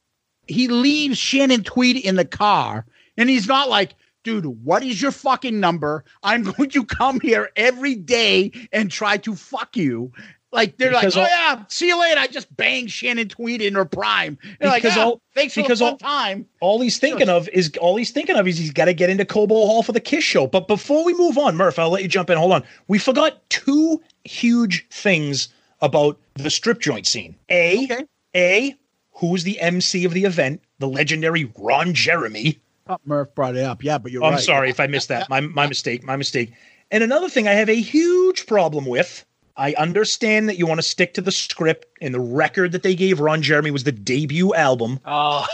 he leaves Shannon Tweed in the car and he's not like, dude, what is your fucking number? I'm going to come here every day and try to fuck you. Like they're
Because
like,
all-
oh yeah, see you later. I just banged Shannon Tweed in her prime. They're like,
Because
"Ah,
all-
thanks for
because
the
all-
time.
All he's thinking of is all he's thinking of is he's got to get into Cobo Hall for the Kiss show. But before we move on, Murph, I'll let you jump in. Hold on. We forgot two huge things about the strip joint scene. A, A, who was the MC of the event? The legendary Ron Jeremy.
Murph brought it up. Yeah, but you're
I'm
right.
sorry if I missed that. My my mistake. My mistake. And another thing I have a huge problem with. I understand that you want to stick to the script and the record that they gave Ron Jeremy was the debut album.
Oh,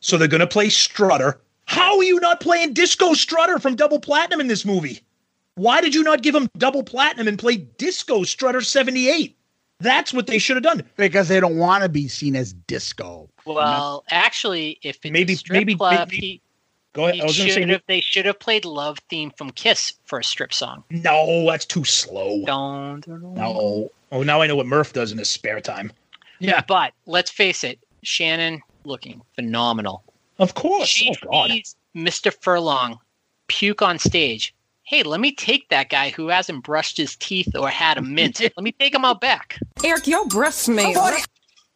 So they're going to play Strutter. How are you not playing Disco Strutter from Double Platinum in this movie? Why did you not give him Double Platinum and play Disco Strutter 78? That's what they should have done.
Because they don't want to be seen as disco.
Well, actually, if it's
Maybe-
a strip
maybe-
club,
maybe-
he
Go ahead.
He
I was going to say
should have, they should have played "Love" theme from Kiss for a strip song.
no. That's too slow.
Don't.
No. Oh, now I know what Murph does in his spare time. Yeah.
But let's face it, Shannon looking phenomenal.
Of course.
She
oh God.
sees Mr. Furlong puke on stage. Hey, let me take that guy who hasn't brushed his teeth or had a mint. let me take him out back.
Eric, your breath smells.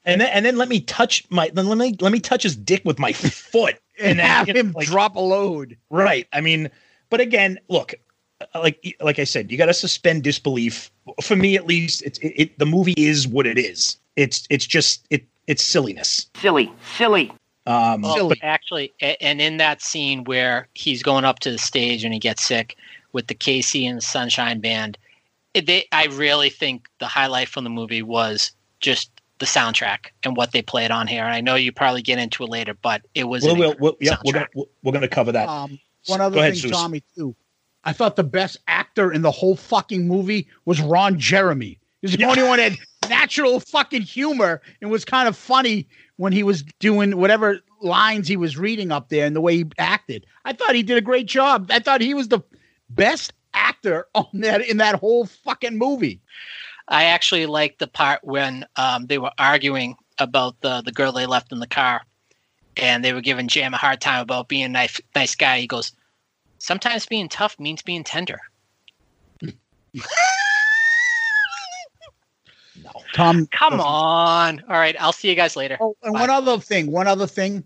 And then and then let me touch my then let me let me touch his dick with my foot
And
then,
have
you
him
like-
drop a load.
Right. I mean, but again, look, uh, like like I said, you got to suspend disbelief. For me, at least, it's it, it. The movie is what it is. It's it's just it it's silliness.
Silly, silly.
Um,
Well,
but-
actually, and in that scene where he's going up to the stage and he gets sick with the KC and the Sunshine Band, it, they, I really think the highlight from the movie was just the soundtrack and what they played on here. And I know you probably get into it later, but it was
We'll, we'll, we'll, yeah, we're gonna we're- we're gonna cover that.
Um, one other
ahead,
thing,
Zeus.
Tommy, too. I thought the best actor in the whole fucking movie was Ron Jeremy. He was the only one that had natural fucking humor and was kind of funny when he was doing whatever lines he was reading up there and the way he acted. I thought he did a great job. I thought he was the best actor on that in that whole fucking movie.
I actually liked the part when um, they were arguing about the the girl they left in the car, and they were giving Jam a hard time about being a nice nice guy. He goes, "Sometimes being tough means being tender."
Tom,
Come on! All right, I'll see you guys later.
Oh, and one other thing, one other thing.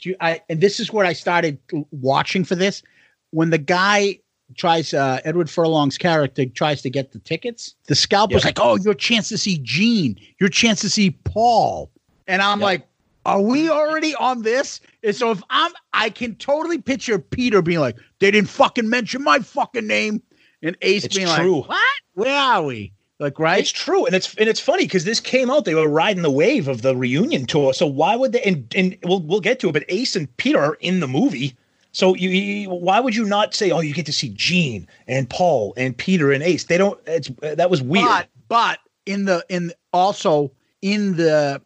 Do you, I and this is what I started watching for this. When the guy tries, uh, Edward Furlong's character tries to get the tickets, the scalper's
Yep.
like, "Oh, your chance to see Gene, your chance to see Paul," and I'm like, "Are we already on this?" And so if I'm, I can totally picture Peter being like, "They didn't fucking mention my fucking name," and Ace
It's
being
true.
like, "What? Where are we?" Like, right?
It's true, and it's and it's funny because this came out. They were riding the wave of the reunion tour. So why would they? And, and we'll we'll get to it. But Ace and Peter are in the movie. So you, you why would you not say, oh, you get to see Gene and Paul and Peter and Ace? They don't. It's that was weird.
But but in the in also in the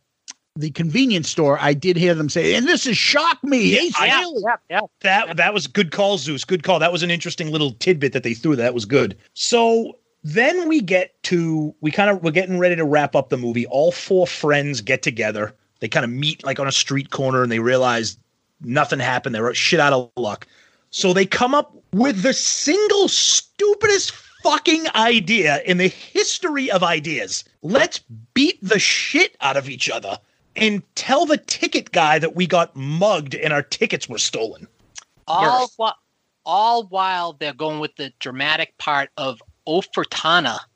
the convenience store, I did hear them say, and this has shocked me. Ace
I-
Frehley."
yeah.
That that was good call, Zeus. Good call. That was an interesting little tidbit that they threw. That was good. So then we get to we kind of we're getting ready to wrap up the movie. All four friends get together. They kind of meet like on a street corner and they realize nothing happened. They're shit out of luck. So they come up with the single stupidest fucking idea in the history of ideas. Let's beat the shit out of each other and tell the ticket guy that we got mugged and our tickets were stolen.
all while, all while they're going with the dramatic part of O Fortuna.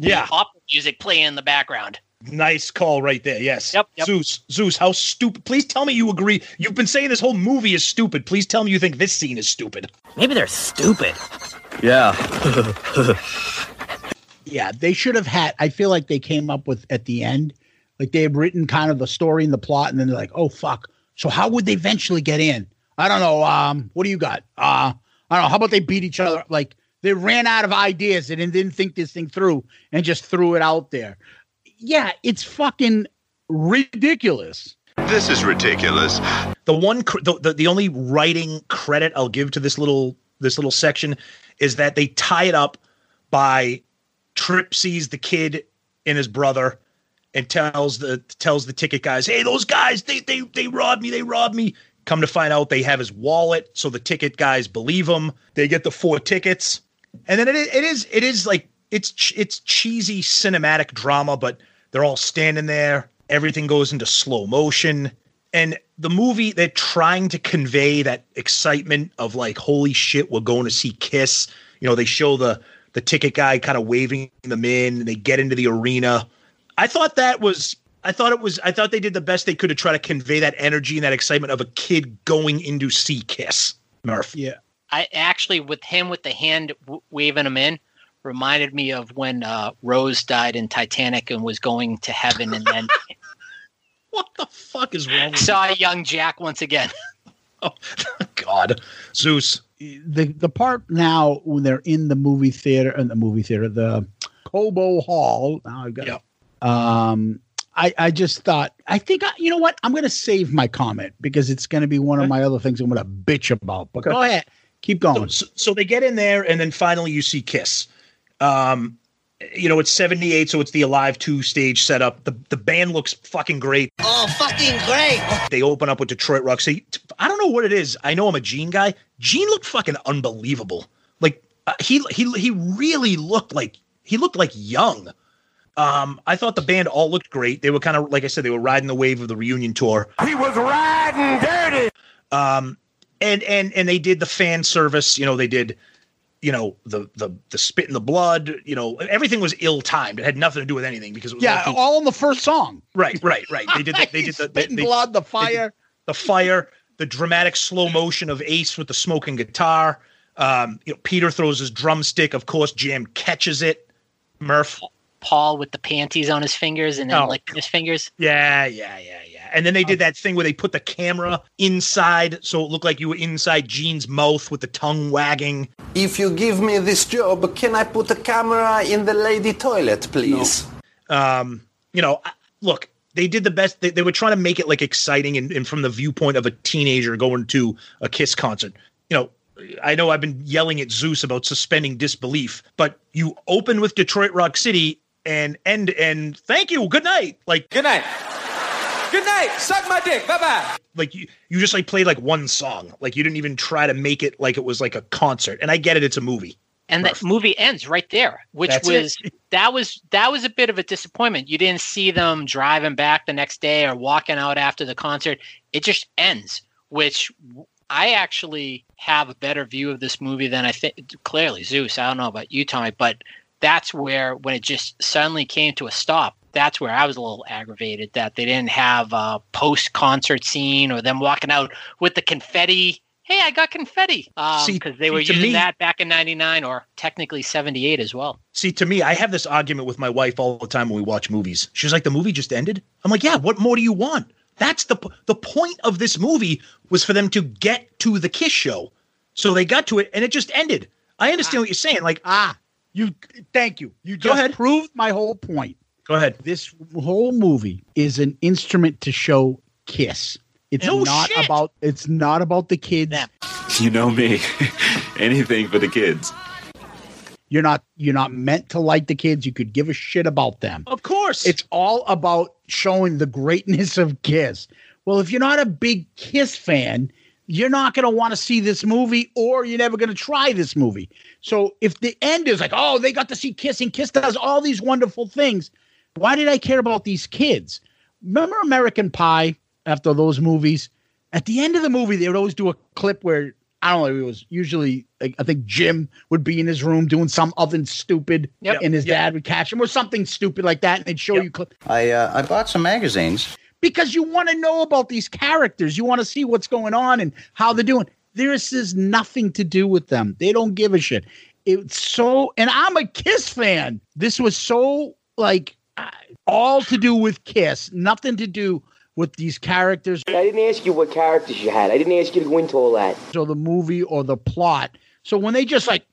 Yeah.
opera music playing in the background.
Nice call right there. Yes.
Yep, yep.
Zeus, Zeus, how stupid. Please tell me you agree. You've been saying this whole movie is stupid. Please tell me you think this scene is stupid.
Maybe they're stupid.
Yeah.
Yeah, they should have had. I feel like they came up with at the end, like they had written kind of the story and the plot, and then they're like, "Oh fuck!" So how would they eventually get in? I don't know. Um, what do you got? Uh, I don't know. How about they beat each other? Like they ran out of ideas and then didn't think this thing through and just threw it out there. Yeah, it's fucking ridiculous.
This is ridiculous.
The one, cr- the, the the only writing credit I'll give to this little this little section is that they tie it up by Trip sees the kid and his brother and tells the tells the ticket guys, "Hey, those guys, they they they robbed me. They robbed me." Come to find out, they have his wallet, so the ticket guys believe him. They get the four tickets, and then it is, it is it is like it's it's cheesy cinematic drama, but they're all standing there. Everything goes into slow motion, and the movie they're trying to convey that excitement of like, holy shit, we're going to see Kiss. You know, they show the the ticket guy kind of waving them in, and they get into the arena. I thought that was I thought it was I thought they did the best they could to try to convey that energy and that excitement of a kid going into see Kiss. Murph.
Yeah.
I actually, with him with the hand w- waving him in, reminded me of when uh, Rose died in Titanic and was going to heaven, and then
what the fuck is wrong? With
saw young Jack once again.
Oh God, Zeus.
the the part now when they're in the movie theater and the movie theater the Cobo Hall. Now I've got um I, I just thought, I think, I, you know what? I'm going to save my comment because it's going to be one of my other things I'm going to bitch about. But go ahead. Keep going.
So, so they get in there, and then finally you see Kiss. Um, you know, it's 78, so it's the Alive 2 stage setup. The, the band looks fucking great.
Oh, fucking great.
They open up with Detroit Rock. City. I don't know what it is. I know I'm a Gene guy. Gene looked fucking unbelievable. Like uh, he he he really looked like he looked like young. Um, I thought the band all looked great. They were kind of like I said, they were riding the wave of the reunion tour.
He was riding dirty.
Um, and and and they did the fan service. You know, they did, you know, the the the spit in the blood. You know, everything was ill timed. It had nothing to do with anything because it was
yeah,
all,
all in the first song.
right, right, right. They did the, they did the they,
Spitting
they-
blood, the fire.
the fire, the dramatic slow motion of Ace with the smoking guitar. Um, you know, Peter throws his drumstick. Of course, Jam catches it. Murph.
Paul with the panties on his fingers and then
Oh.
like his fingers.
Yeah, yeah, yeah, yeah. And then they did that thing where they put the camera inside, so it looked like you were inside Gene's mouth with the tongue wagging.
If you give me this job, can I put a camera in the lady toilet, please?
Um, you know, look, they did the best. They, they were trying to make it like exciting and, and from the viewpoint of a teenager going to a Kiss concert. You know, I know I've been yelling at Zeus about suspending disbelief, but you open with Detroit Rock City and end and thank you, good night. Like
good night. Good night. Suck my dick. Bye bye.
like you, you just like played like one song. Like you didn't even try to make it like it was like a concert. And I get it, it's a movie.
And that movie ends right there, which
That's
was that was that was a bit of a disappointment. You didn't see them driving back the next day or walking out after the concert. It just ends, which I actually have a better view of this movie than I think. Clearly, Zeus. I don't know about you, Tommy, but that's where when it just suddenly came to a stop. That's where I was a little aggravated that they didn't have a post concert scene or them walking out with the confetti. Hey, I got confetti
See-
because they were using
me-
that back in '99 or technically '78 as well.
See, to me, I have this argument with my wife all the time when we watch movies. She's like, "The movie just ended." I'm like, "Yeah, what more do you want?" That's the the point of this movie was for them to get to the Kiss show, so they got to it and it just ended. I understand what you're saying. Like,
ah, you thank you. You
Go
just
ahead.
proved my whole point.
Go ahead.
This whole movie is an instrument to show Kiss. It's
No
not
shit.
about it's not about the kids.
You know me. Anything for the kids.
You're not you're not meant to like the kids. You could give a shit about them.
Of course.
It's all about showing the greatness of Kiss. Well, if you're not a big Kiss fan, you're not going to want to see this movie or you're never going to try this movie. So if the end is like, oh, they got to see Kiss and Kiss does all these wonderful things, why did I care about these kids? Remember American Pie after those movies? At the end of the movie, they would always do a clip where I don't know. It was usually, I think Jim would be in his room doing some other stupid,
Yep.
and his
Yep.
dad would catch him or something stupid like that, and they'd show you clip
I uh, I bought some magazines.
because you want to know about these characters. You want to see what's going on and how they're doing. This is nothing to do with them. They don't give a shit. It's so, and I'm a Kiss fan. This was so like all to do with Kiss, nothing to do with these characters.
I didn't ask you what characters you had. I didn't ask you to go into all that.
or the movie or the plot. So when they just like,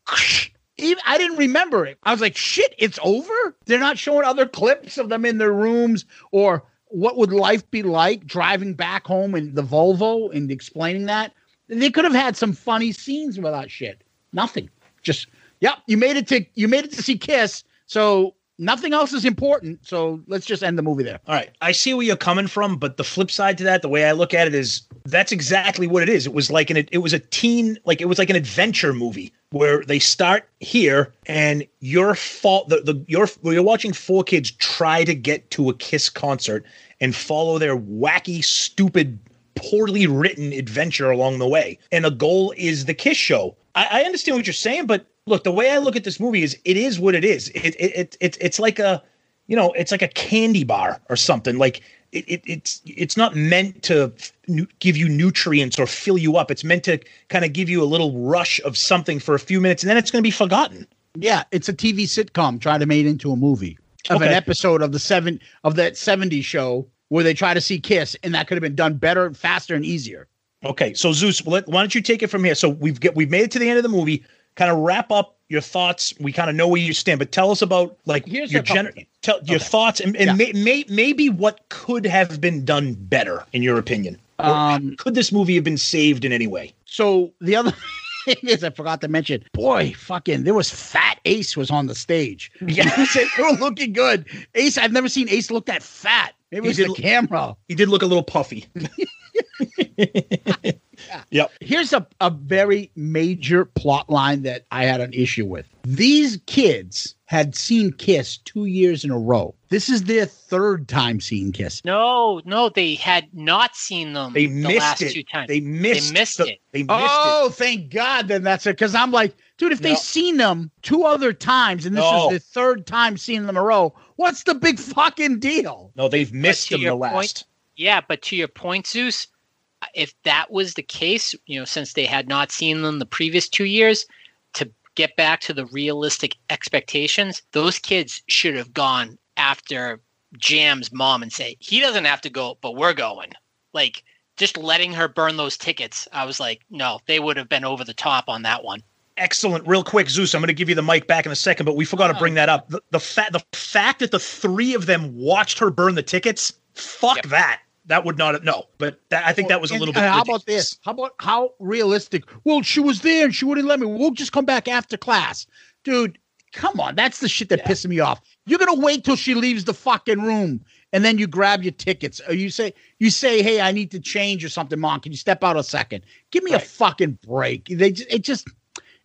even I didn't remember it. I was like, shit, it's over. They're not showing other clips of them in their rooms or what would life be like driving back home in the Volvo and explaining that. They could have had some funny scenes with that shit. Nothing. Just yep. You made it to you made it to see Kiss. So nothing else is important. So let's just end the movie there.
All right, I see where you're coming from, but the flip side to that, the way I look at it is that's exactly what it is. It was like an it was a teen like it was like an adventure movie where they start here and your fault the, the you're you're watching four kids try to get to a Kiss concert and follow their wacky, stupid, poorly written adventure along the way. And the goal is the Kiss show. I, I understand what you're saying, but look, the way I look at this movie is it is what it is. It it, it, it it's like a you know, it's like a candy bar or something. Like it, it it's it's not meant to give you nutrients or fill you up. It's meant to kind of give you a little rush of something for a few minutes, and then it's going to be forgotten.
Yeah, it's a TV sitcom trying to make it into a movie of an episode of the seven of that 70s show where they try to see Kiss, and that could have been done better, faster, and easier.
Okay, so Zeus, why don't you take it from here? So we've get we've made it to the end of the movie. Kind of wrap up your thoughts. We kind of know where you stand, but tell us about like
Here's
your
a couple
gen- tell your thoughts and, and may, may, maybe what could have been done better in your opinion.
Um,
could this movie have been saved in any way?
So the other thing is, I forgot to mention, boy, fucking, there was Fat Ace was on the stage. Yeah, they were looking good. Ace, I've never seen Ace look that fat. Maybe it was
He
the camera.
He did look a little puffy. Yep.
Here's a, a very major plot line that I had an issue with. These kids had seen Kiss two years in a row. This is their third time seeing Kiss.
No, no, they had not seen them
They
the
missed
last
it.
two times.
They missed
They missed
the-
it.
They
oh, thank God. Then that's it. Because I'm like, dude, if
they've
seen them two other times and this
No.
is the third time seeing them in a row, what's the big fucking deal?
No, they've missed them the last.
point- Yeah, but to your point, Zeus, if that was the case, you know, since they had not seen them the previous two years, to get back to the realistic expectations, those kids should have gone after Jam's mom and say, he doesn't have to go, but we're going. Like, just letting her burn those tickets, I was like, no, they would have been over the top on that one.
Excellent. Real quick, Zeus, I'm going to give you the mic back in a second, but we forgot to bring oh. that up. The, the fact the fact that the three of them watched her burn the tickets, fuck that. That would not have no. But that, I think that was a
And-
little bit.
and how about this? How about how realistic? Well, she was there and she wouldn't let me. We'll just come back after class, dude. Come on, that's the shit that pisses me off. You're gonna wait till she leaves the fucking room and then you grab your tickets. Or you say you say, "Hey, I need to change or something, mom. Can you step out a second? Give me a fucking break." They it just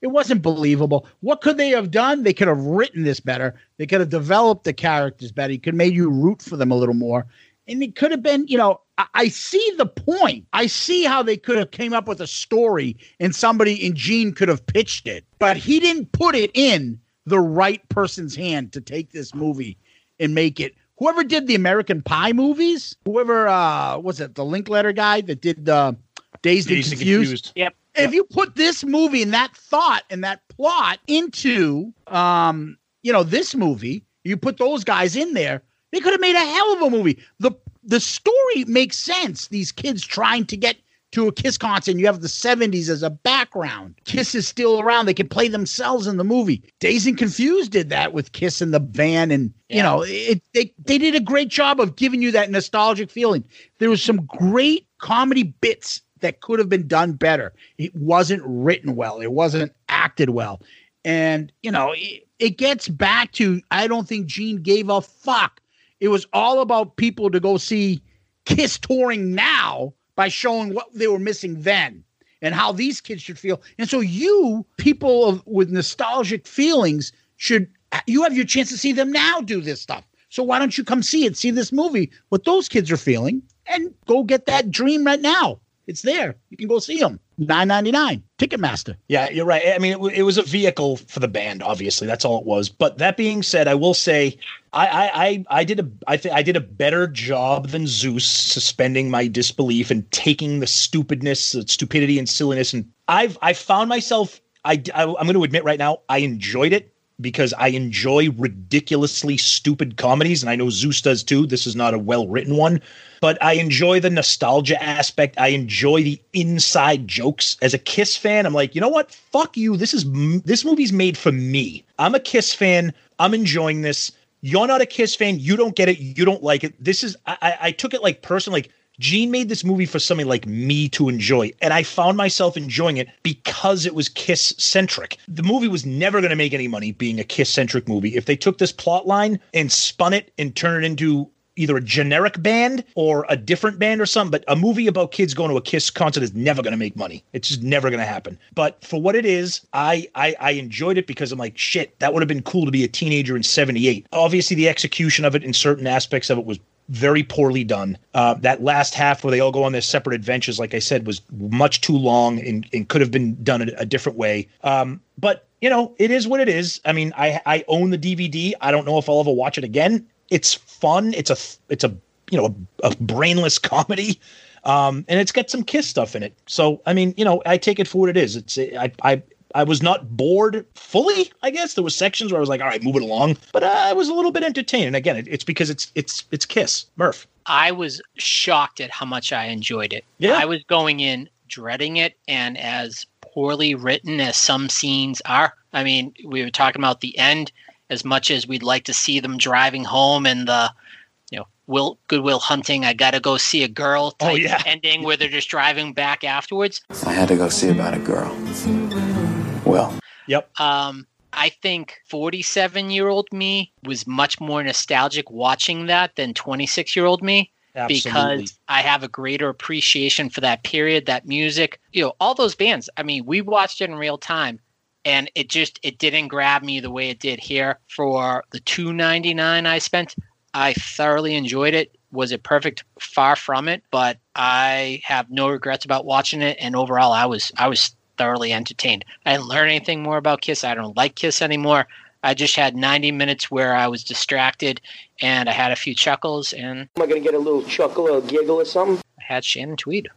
it wasn't believable. What could they have done? They could have written this better. They could have developed the characters better. You could have made you root for them a little more. And it could have been, you know, I, I see the point. I see how they could have came up with a story and somebody in Gene could have pitched it, but he didn't put it in the right person's hand to take this movie and make it. Whoever did the American Pie movies, whoever uh was it the Linklater guy that did the Dazed,
Dazed
and
and
Confused?
Confused.
Yep.
If you put this movie and that thought and that plot into um, you know, this movie, you put those guys in there, they could have made a hell of a movie. The the story makes sense. These kids trying to get to a Kiss concert, you have the 70s as a background. Kiss is still around. They can play themselves in the movie. Dazed and Confused did that with Kiss in the van, and you know, it, they they did a great job of giving you that nostalgic feeling. There was some great comedy bits that could have been done better. It wasn't written well. It wasn't acted well. And, you know, it, it gets back to I don't think Gene gave a fuck. It was all about people to go see Kiss touring now by showing what they were missing then and how these kids should feel. And so you, people of, with nostalgic feelings, should you have your chance to see them now do this stuff. So why don't you come see it, see this movie, what those kids are feeling, and go get that dream right now. It's there. You can go see them. Nine ninety nine. Ticketmaster.
Yeah, you're right. I mean, it, it was a vehicle for the band. Obviously, that's all it was. But that being said, I will say, I I I, I did a I think I did a better job than Zeus suspending my disbelief and taking the stupidness, the stupidity, and silliness. And I've I found myself. I, I I'm going to admit right now, I enjoyed it because I enjoy ridiculously stupid comedies, and I know Zeus does too. This is not a well written one, but I enjoy the nostalgia aspect. I enjoy the inside jokes. As a Kiss fan, I'm like, you know what? Fuck you. This is this movie's made for me. I'm a Kiss fan. I'm enjoying this. You're not a Kiss fan. You don't get it. You don't like it. This is. I, I, took it like personally. Like Gene made this movie for somebody like me to enjoy, and I found myself enjoying it because it was Kiss centric. The movie was never going to make any money being a Kiss centric movie. If they took this plot line and spun it and turned it into either a generic band or a different band or something, but a movie about kids going to a Kiss concert is never going to make money. It's just never going to happen. But for what it is, I, I I enjoyed it because I'm like, shit, that would have been cool to be a teenager in '78. Obviously, the execution of it in certain aspects of it was very poorly done. Uh, that last half where they all go on their separate adventures, like I said, was much too long and, and could have been done a, a different way. Um, but you know, it is what it is. I mean, I I own the DVD. I don't know if I'll ever watch it again. It's fun. It's a it's a you know a, a brainless comedy. Um, and it's got some kiss stuff in it. So I mean, you know, I take it for what it is. It's I I I was not bored fully. I guess there was sections where I was like, all right, move it along, but uh, I was a little bit entertained. And again, it, it's because it's it's it's Kiss Murph.
I was shocked at how much I enjoyed it.
Yeah.
I was going in dreading it, and as poorly written as some scenes are. I mean, we were talking about the end as much as we'd like to see them driving home and the you know will Good Will Hunting i gotta go see a girl oh, type
Oh, yeah.
ending where they're just driving back afterwards
I had to go see about a girl. Well,
Yep.
um i think 47 year old me was much more nostalgic watching that than 26 year old me
Absolutely.
because I have a greater appreciation for that period, that music, you know, all those bands. I mean, we watched it in real time and it just it didn't grab me the way it did here for the 299 I spent. I thoroughly enjoyed it. Was it perfect? Far from it, but I have no regrets about watching it and overall I was I was thoroughly entertained. I didn't learn anything more about Kiss. I don't like Kiss anymore. I just had 90 minutes where I was distracted and I had a few chuckles and
Am I gonna get a little chuckle or giggle or something?
I had Shannon Tweed.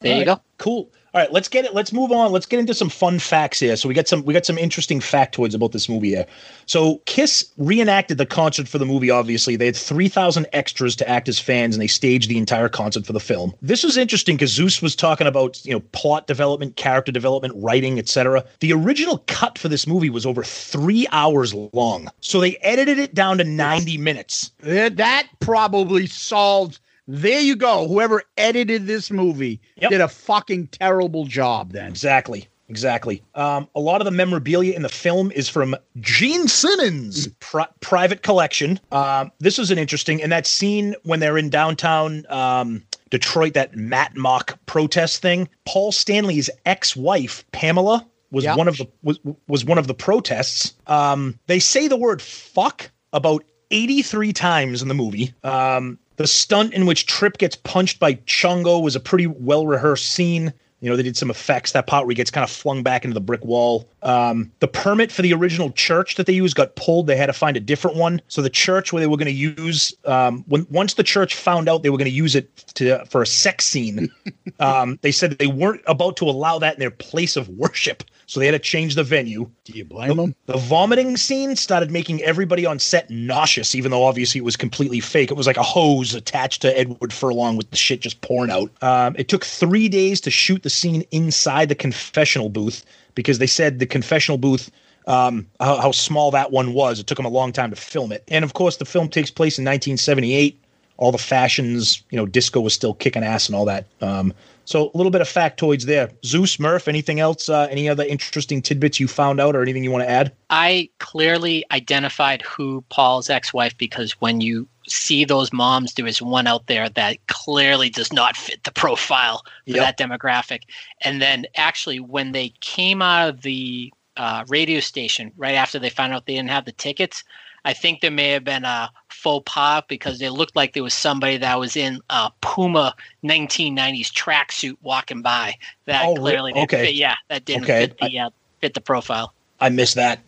There
All
you
right,
go.
Cool. All right, let's get it. Let's move on. Let's get into some fun facts here. So we got some we got some interesting factoids about this movie here. So Kiss reenacted the concert for the movie. Obviously, they had three thousand extras to act as fans, and they staged the entire concert for the film. This was interesting because Zeus was talking about you know plot development, character development, writing, etc. The original cut for this movie was over three hours long, so they edited it down to ninety minutes.
That, that probably solved. There you go. Whoever edited this movie did a fucking terrible job. Then
Exactly. Exactly. Um, a lot of the memorabilia in the film is from Gene Simmons' pri- private collection. Um, this is an interesting, and that scene when they're in downtown um, Detroit, that Matt Mock protest thing. Paul Stanley's ex-wife Pamela was
Yep.
one of the was was one of the protests. Um, they say the word "fuck" about 83 times in the movie. Um, the stunt in which Trip gets punched by Chungo was a pretty well rehearsed scene. You know, they did some effects. That part where he gets kind of flung back into the brick wall. Um, the permit for the original church that they used got pulled. They had to find a different one. So the church where they were going to use, um, when once the church found out they were going to use it to for a sex scene, um, they said they weren't about to allow that in their place of worship. So they had to change the venue.
Do you blame them?
The vomiting scene started making everybody on set nauseous, even though obviously it was completely fake. It was like a hose attached to Edward Furlong with the shit just pouring out. Um, it took three days to shoot the scene inside the confessional booth because they said the confessional booth. Um, how, how small that one was. It took them a long time to film it. And of course, the film takes place in 1978. All the fashions, you know, disco was still kicking ass and all that. Um, so a little bit of factoids there. Zeus, Murph, anything else? Uh, any other interesting tidbits you found out, or anything you want to add?
I clearly identified who Paul's ex-wife because when you see those moms, there is one out there that clearly does not fit the profile for
Yep.
that demographic. And then actually, when they came out of the uh, radio station right after they found out they didn't have the tickets, I think there may have been a faux pas because it looked like there was somebody that was in a Puma 1990s tracksuit walking by that
Oh,
clearly didn't
okay.
fit. Yeah, that didn't
Okay.
fit the uh, fit the profile.
I missed that.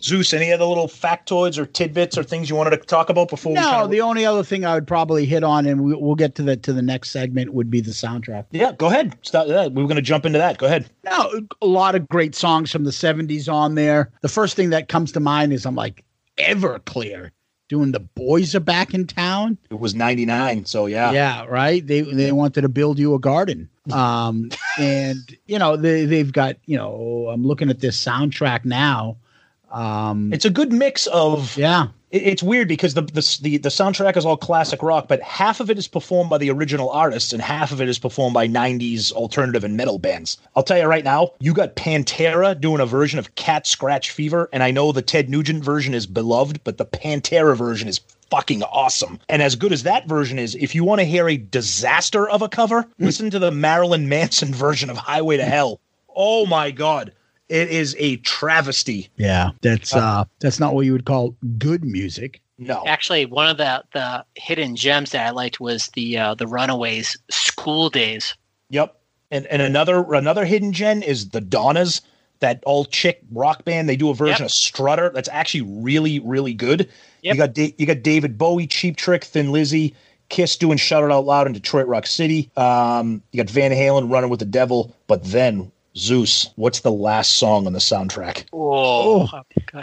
Zeus, any other little factoids or tidbits or things you wanted to talk about before
no,
kind of
the only other thing I would probably hit on, and we, we'll get to the to the next segment, would be the soundtrack.
Yeah, go ahead. Start that. We were going to jump into that. Go ahead.
No, a lot of great songs from the '70s on there. The first thing that comes to mind is I'm like Everclear doing "The Boys Are Back in Town."
It was 99, so yeah.
Yeah, right. They they wanted to build you a garden. Um, and you know they they've got you know I'm looking at this soundtrack now. Um,
It's a good mix of
yeah.
it- It's weird because the, the the the soundtrack is all classic rock, but half of it is performed by the original artists and half of it is performed by 90s alternative and metal bands. I'll tell you right now, you got Pantera doing a version of Cat Scratch Fever, and I know the Ted Nugent version is beloved, but the Pantera version is fucking awesome. And as good as that version is, if you want to hear a disaster of a cover, listen to the Marilyn Manson version of Highway to Hell. Oh my god. It is a travesty.
Yeah, that's uh, that's not what you would call good music.
No.
Actually, one of the the hidden gems that I liked was the uh, the Runaways School Days.
Yep. And and another another hidden gem is the Donnas, that all chick rock band. They do a version
Yep.
of Strutter that's actually really really good. You got da- you got David Bowie, Cheap Trick, Thin Lizzy, Kiss doing Shout It Out Loud in Detroit Rock City. Um, you got Van Halen running with the devil, but then Zeus. What's the last song on the soundtrack?
Oh,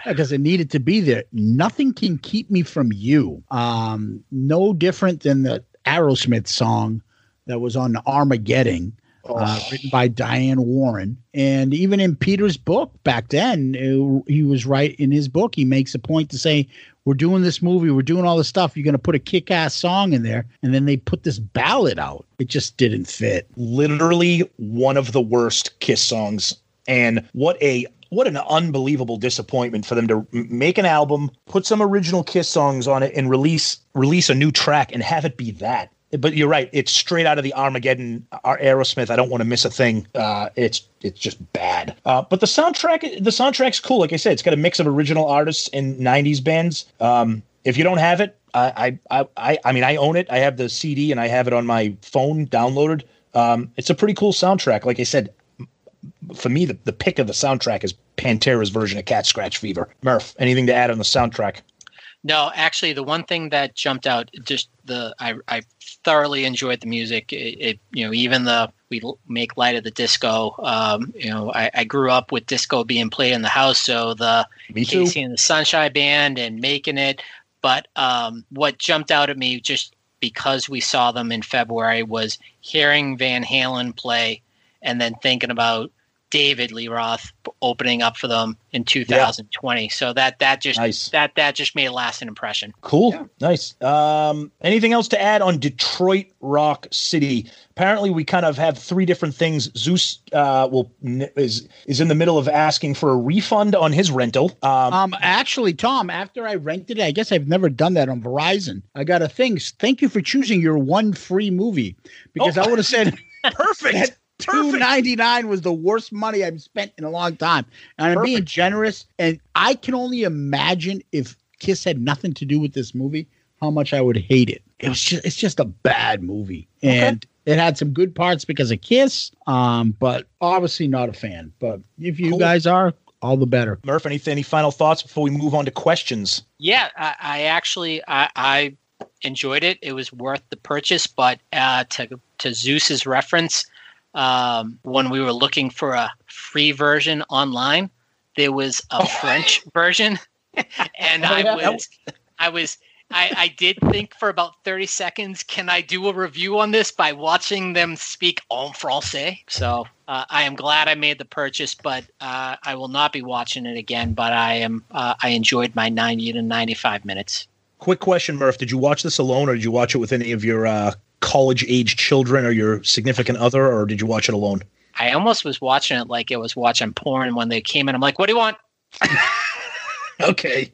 because it needed to be there. Nothing can keep me from you. Um, no different than the Aerosmith song that was on Armageddon. uh, written by Diane Warren. And even in Peter's book back then, uh, he was right in his book. He makes a point to say, We're doing this movie, we're doing all this stuff. You're going to put a kick ass song in there. And then they put this ballad out. It just didn't fit.
literally one of the worst Kiss songs. And what a what an unbelievable disappointment for them to make an album, put some original Kiss songs on it, and release release a new track and have it be that. But you're right; it's straight out of the Armageddon, our Aerosmith. I don't want to miss a thing. Uh, it's it's just bad. Uh, but the soundtrack, the soundtrack's cool. Like I said, it's got a mix of original artists and '90s bands. Um, if you don't have it, I, I I I mean, I own it. I have the CD and I have it on my phone downloaded. Um, it's a pretty cool soundtrack. Like I said, for me, the, the pick of the soundtrack is Pantera's version of Cat Scratch Fever. Murph, anything to add on the soundtrack?
No, actually, the one thing that jumped out, just the I, I thoroughly enjoyed the music. It, it you know even the we make light of the disco. Um, you know, I, I grew up with disco being played in the house, so the
Me too.
KC and the Sunshine Band and making it. But um, what jumped out at me just because we saw them in February was hearing Van Halen play and then thinking about David Lee Roth opening up for them in 2020. So that that just that that just made a lasting impression.
Cool, nice. Um, anything else to add on Detroit Rock City? Apparently, we kind of have three different things. Zeus uh, will is is in the middle of asking for a refund on his rental. Um,
Um, actually, Tom, after I rented it, I guess I've never done that on Verizon. I got a thing. Thank you for choosing your one free movie because I would have said
perfect.
Two ninety nine was the worst money I've spent in a long time, and I'm being generous. And I can only imagine if Kiss had nothing to do with this movie, how much I would hate it. It was just it's just a bad movie, and it had some good parts because of Kiss, um, but obviously not a fan. But if you
Cool.
guys are, all the better.
Murph, any any final thoughts before we move on to questions?
Yeah, I, I actually I, I enjoyed it. It was worth the purchase, but uh, to to Zeus's reference, um, when we were looking for a free version online, there was a French version, and
Oh,
I
yeah, that
was I was. I, I did think for about 30 seconds, can I do a review on this by watching them speak en français? So uh, I am glad I made the purchase, but uh, I will not be watching it again. But I am uh, I enjoyed my 90 to 95 minutes.
Quick question, Murph. Did you watch this alone, or did you watch it with any of your uh, college age children or your significant other, or did you watch it alone?
I almost was watching it like it was watching porn when they came in. I'm like, what do you want?
okay.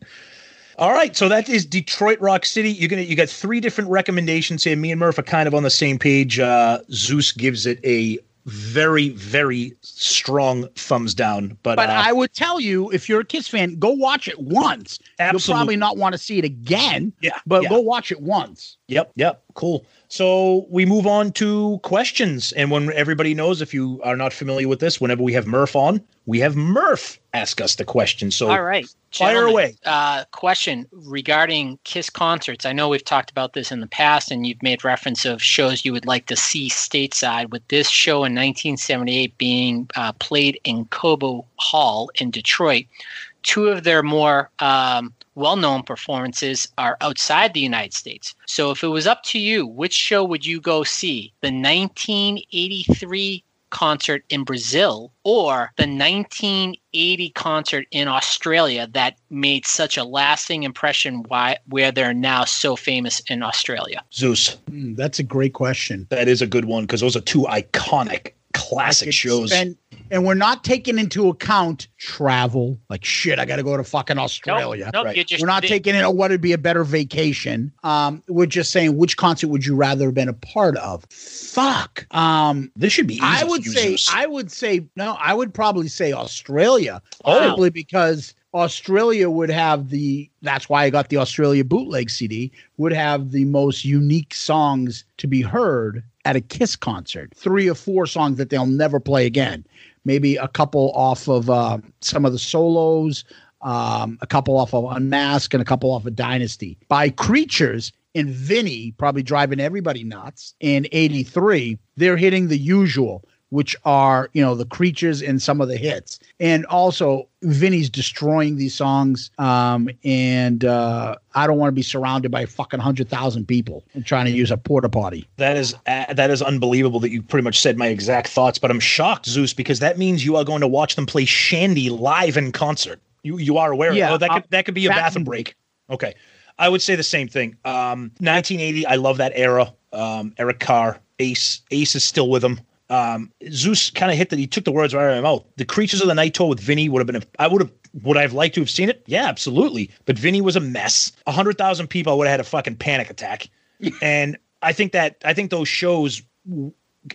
All right, so that is Detroit Rock City. You're gonna you got three different recommendations here. Me and Murph are kind of on the same page. Uh, Zeus gives it a very very strong thumbs down, but,
But
uh,
I would tell you, if you're a Kiss fan, go watch it once. You'll probably not want to see it again.
Yeah,
But
yeah.
go watch it once.
Yep, yep, cool. So we move on to questions, and when everybody knows, if you are not familiar with this, whenever we have Murph on, we have Murph ask us the question. So
All right.
fire away.
Uh, question regarding Kiss concerts. I know we've talked about this in the past, and you've made reference of shows you would like to see stateside. With this show in 1978 being uh, played in Cobo Hall in Detroit, two of their more um, well-known performances are outside the United States. So, if it was up to you, which show would you go see? The 1983 concert in Brazil or the 1980 concert in Australia that made such a lasting impression why where they're now so famous in Australia.
Zeus.
Hmm, that's a great question.
That is a good one because those are two iconic classic shows.
And and we're not taking into account travel. Like shit, I got to go to fucking Australia.
nope, you just-
we're not
they-
taking into what would be a better vacation. Um, we're just saying which concert would you rather have been a part of? Fuck. Um,
this should be. Easy
I would
you,
say.
Zeus.
I would say no. I would probably say Australia.
Oh.
Simply because. Australia would have the that's why I got the Australia bootleg CD would have the most unique songs to be heard at a Kiss concert. Three or four songs that they'll never play again. Maybe a couple off of uh, some of the solos, um, a couple off of Unmask, and a couple off of Dynasty by Creatures and Vinnie, probably driving everybody nuts. In '83, they're hitting the usual which are you know the creatures and some of the hits, and also Vinnie's destroying these songs. Um, and uh, I don't want to be surrounded by fucking hundred thousand people and trying to use a porta potty.
That is uh, that is unbelievable that you pretty much said my exact thoughts, but I'm shocked, Zeus, because that means you are going to watch them play Shandi live in concert. You you are aware?
Yeah,
oh, that
uh,
could that could be a bathroom
and-
break. Okay, I would say the same thing. Um, 1980, I love that era. Um, Eric Carr, Ace, Ace is still with him. Um, Zeus kind of hit that. He took the words right out of my mouth. The Creatures of the Night tour with Vinnie would have been. A, I would have. Would I have liked to have seen it? Yeah, absolutely. But Vinnie was a mess. A hundred thousand people, I would have had a fucking panic attack. and I think that I think those shows,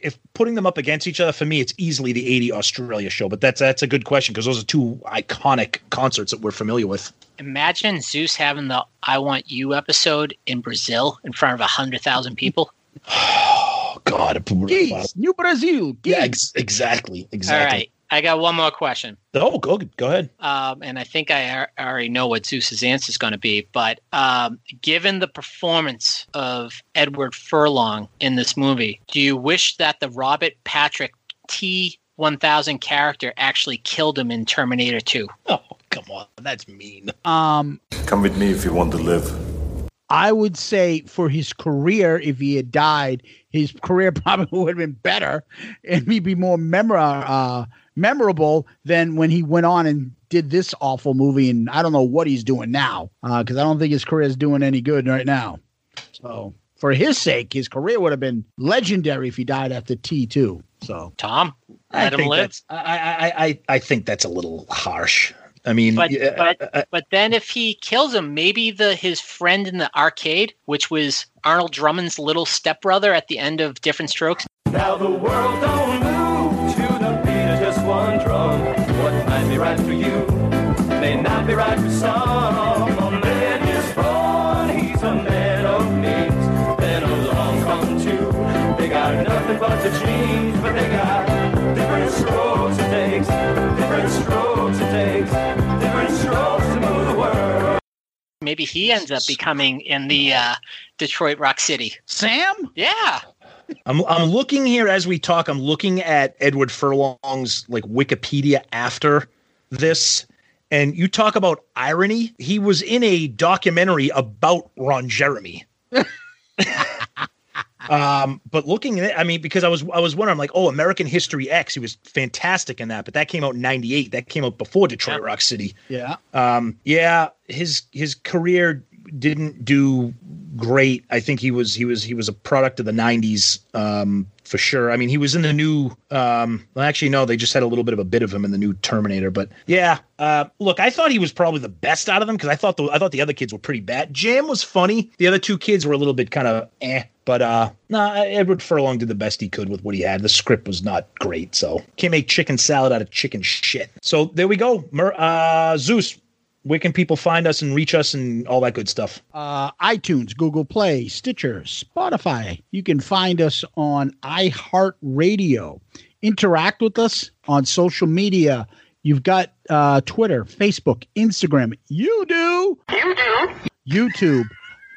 if putting them up against each other, for me, it's easily the '80 Australia show. But that's that's a good question because those are two iconic concerts that we're familiar with.
Imagine Zeus having the "I Want You" episode in Brazil in front of a hundred thousand people.
Oh God,
Geese, New Brazil. Geese.
Yeah, ex- exactly, exactly.
All right, I got one more question.
Oh, go go ahead.
um, and I think I ar- already know what Zeus's answer is going to be. But um, given the performance of Edward Furlong in this movie, do you wish that the Robert Patrick T one thousand character actually killed him in Terminator Two?
Oh, come on, that's mean.
Um,
Come with me if you want to live.
I would say for his career, if he had died, his career probably would have been better and he'd be more memor- uh, memorable than when he went on and did this awful movie. And I don't know what he's doing now because I don't think his career is doing any good right now. So for his sake, his career would have been legendary if he died after T2. So,
Tom,
I
let him live.
I, I I I think that's a little harsh. I mean,
But
yeah,
but
uh,
but then if he kills him, maybe the his friend in the arcade, which was Arnold Drummond's little stepbrother at the end of Diff'rent Strokes.
Now the world don't move to the beat of just one drum. What might be right for you may not be right for some. A man is born, he's a man of means. Then along come two. They got nothing but the genes,
Maybe he ends up becoming in the uh, Detroit Rock City.
Sam?
Yeah.
I'm I'm looking here as we talk. I'm looking at Edward Furlong's like Wikipedia after this, and you talk about irony. He was in a documentary about Ron Jeremy. um, but looking at it, I mean, because I was I was wondering, I'm like, oh, American History X, he was fantastic in that, but that came out in '98. That came out before Detroit Rock City.
Yeah.
Um, yeah, his his career didn't do great. I think he was he was he was a product of the '90s um, for sure. I mean, he was in the new. Um, well, actually, no, they just had a little bit of a bit of him in the new Terminator. But yeah, uh, look, I thought he was probably the best out of them because I thought the I thought the other kids were pretty bad. Jam was funny. The other two kids were a little bit kind of eh. But uh, nah, Edward Furlong did the best he could with what he had. The script was not great, so can't make chicken salad out of chicken shit. So there we go. Mer- uh, Zeus, where can people find us and reach us and all that good stuff?
uh, iTunes, Google Play, Stitcher, Spotify. You can find us on iHeartRadio. Interact with us on social media. You've got uh, Twitter, Facebook, Instagram. You do. You do. YouTube.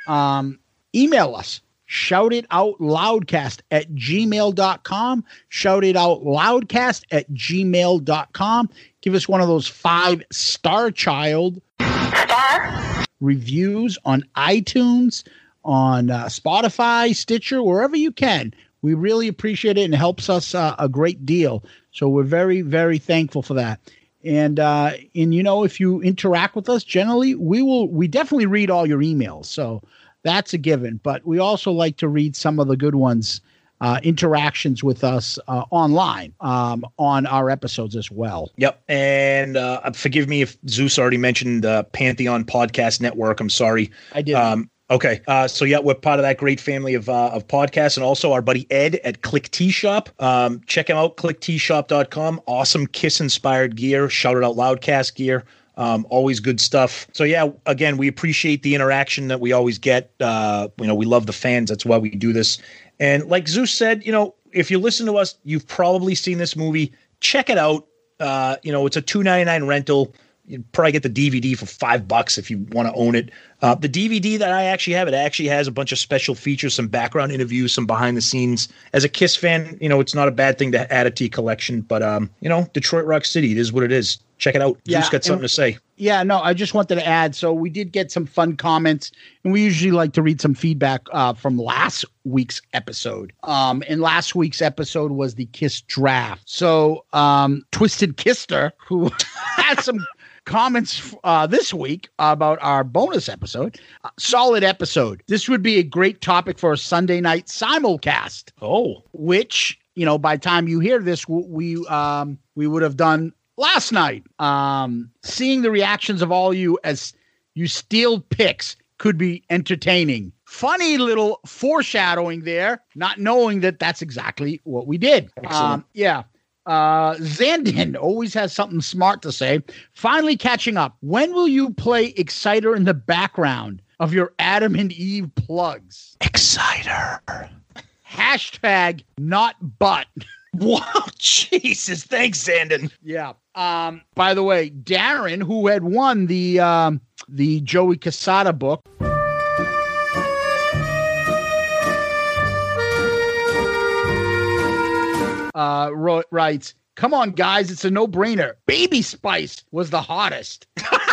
Um, email us. Shout it out loudcast at gmail.com. Shout it out loudcast at gmail.com. Give us one of those five star child star. reviews on iTunes, on uh, Spotify, Stitcher, wherever you can. We really appreciate it and it helps us uh, a great deal. So we're very, very thankful for that. And uh, and you know, if you interact with us, generally we will we definitely read all your emails. So that's a given. But we also like to read some of the good ones, uh, interactions with us uh, online um, on our episodes as well.
Yep. And uh, forgive me if Zeus already mentioned uh, Pantheon Podcast Network. I'm sorry.
I did.
Um, okay. Uh, so yeah, we're part of that great family of uh, of podcasts, and also our buddy Ed at Klick Tee Shop. Um, check him out, klickteeshop.com. Awesome Kiss inspired gear. Shout it out loudcast gear. Um, always good stuff. So yeah, again, we appreciate the interaction that we always get. Uh, you know, we love the fans. That's why we do this. And like Zeus said, you know, if you listen to us, you've probably seen this movie. Check it out. Uh, you know, it's a two ninety nine rental. you probably get the DVD for five bucks if you want to own it. Uh, the DVD that I actually have, it actually has a bunch of special features, some background interviews, some behind the scenes. As a Kiss fan, you know, it's not a bad thing to add it to your collection. But um, you know, Detroit Rock City, it is what it is. Check it out.
Yeah,
Zeus got
and-
something to say.
Yeah, no, I just wanted to add. So we did get some fun comments, and we usually like to read some feedback uh, from last week's episode. Um, and last week's episode was the Kiss draft. So um, Twisted Kister, who had some comments uh, this week about our bonus episode, uh, solid episode. This would be a great topic for a Sunday night simulcast.
Oh,
which you know, by time you hear this, we um, we would have done last night. Um, seeing the reactions of all you as you steal picks could be entertaining. Funny little foreshadowing there, not knowing that that's exactly what we did. Um, yeah. Uh, Zandin always has something smart to say. Finally catching up. When will you play Exciter in the background of your Adam and Eve plugs?
Exciter.
Hashtag not but.
Wow, Jesus. Thanks, Zandon.
Yeah. Um, by the way, Darren, who had won the um, the Joey Cassata book. Uh, wrote, writes, "Come on, guys, it's a no-brainer. Baby Spice was the hottest.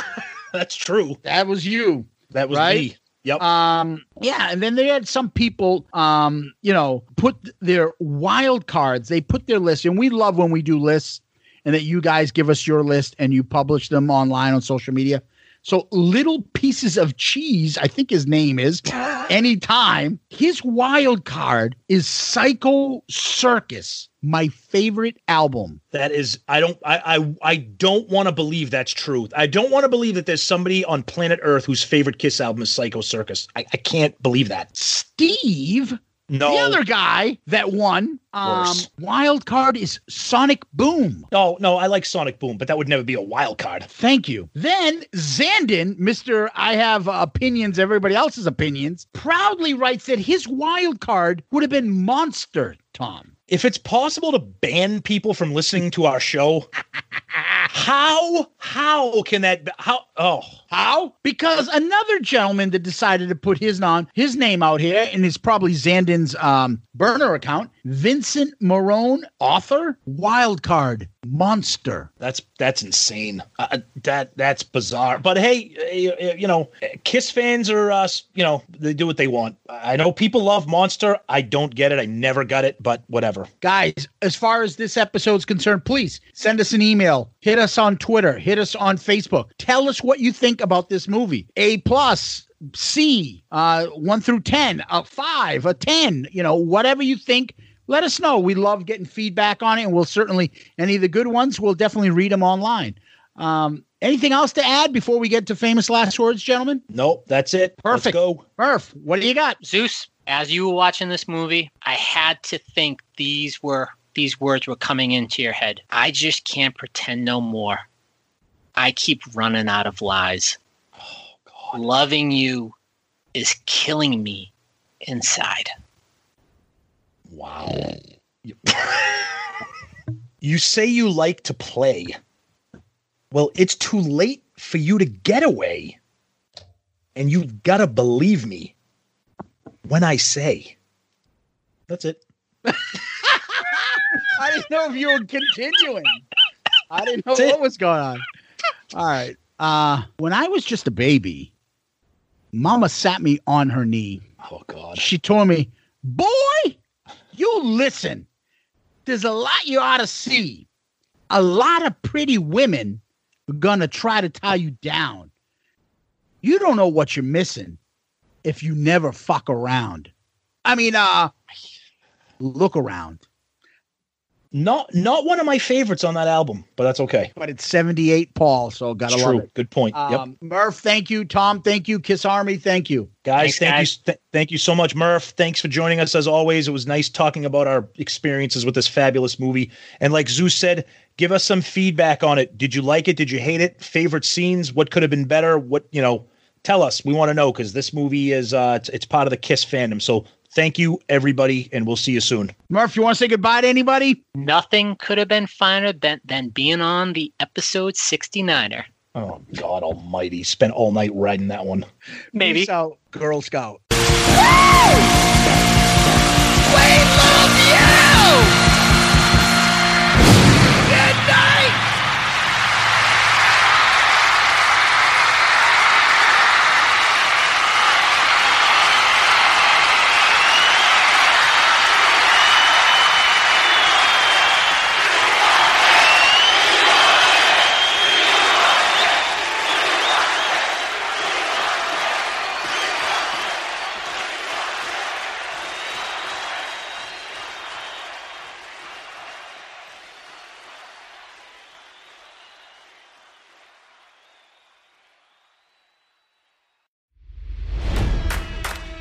That's true.
That was you.
That was
right?
me. Yep.
Um, yeah, and then they had some people, um, you know, put their wild cards. They put their list, and we love when we do lists, and that you guys give us your list and you publish them online on social media. So little pieces of cheese, I think his name is. Anytime his wild card is Psycho Circus, my favorite album.
That is, I don't, I, I, I don't want to believe that's true. I don't want to believe that there's somebody on planet Earth whose favorite Kiss album is Psycho Circus. I, I can't believe that.
Steve,
No.
the other guy that won, um, wild card is Sonic Boom.
No, no, I like Sonic Boom, but that would never be a wild card.
Thank you. Then Zandon, Mr. I have opinions, everybody else's opinions, proudly writes that his wild card would have been Monster, Tom.
If it's possible to ban people from listening to our show, how, how can that, be, how, oh,
How? Because another gentleman that decided to put his his name out here, and it's probably Zandon's um, burner account, Vincent Marone, author, wild card, monster.
That's that's insane. Uh, that that's bizarre. But hey, uh, you know, Kiss fans are us. You know, they do what they want. I know people love Monster. I don't get it. I never got it. But whatever.
Guys, as far as this episode's concerned, please send us an email, hit us on Twitter, hit us on Facebook. Tell us what you think about this movie. A plus, C, uh, one through ten, a five, a ten. You know, whatever you think. Let us know. We love getting feedback on it, and we'll certainly any of the good ones, we'll definitely read them online. Um, anything else to add before we get to famous last words, gentlemen?
Nope, that's it.
Perfect.
Let's go.
Murph, what do you got?
Zeus, as you were watching this movie, I had to think these were these words were coming into your head. I just can't pretend no more. I keep running out of lies. Oh, God. Loving you is killing me inside.
Wow. You say you like to play. Well, it's too late for you to get away. And you've got to believe me when I say. That's it.
I didn't know if you were continuing. I didn't know
That's
what
it.
was going on. All right. Uh, when I was just a baby, Mama sat me on her knee.
Oh God.
She told me, "Boy, you listen. There's a lot you ought to see. A lot of pretty women are gonna try to tie you down. You don't know what you're missing if you never fuck around. I mean, uh, look around."
Not not one of my favorites on that album, but that's okay.
But it's 78 Paul, so gotta
It's
love
true.
it.
Good point. yep.
Um, Murph, thank you. Tom, thank you. Kiss Army, thank you.
Guys, thank you, th- thank you so much, Murph. Thanks for joining us as always. It was nice talking about our experiences with this fabulous movie. And like Zeus said, give us some feedback on it. Did you like it? Did you hate it? Favorite scenes? What could have been better? What you know? Tell us. We want to know because this movie is uh, it's, it's part of the Kiss fandom. So thank you, everybody, and we'll see you soon.
Murph, you want to say goodbye to anybody?
Nothing could have been finer than, than being on the episode 69er.
Oh God Almighty! Spent all night riding that one.
Maybe.
Peace out, Girl Scout.
Good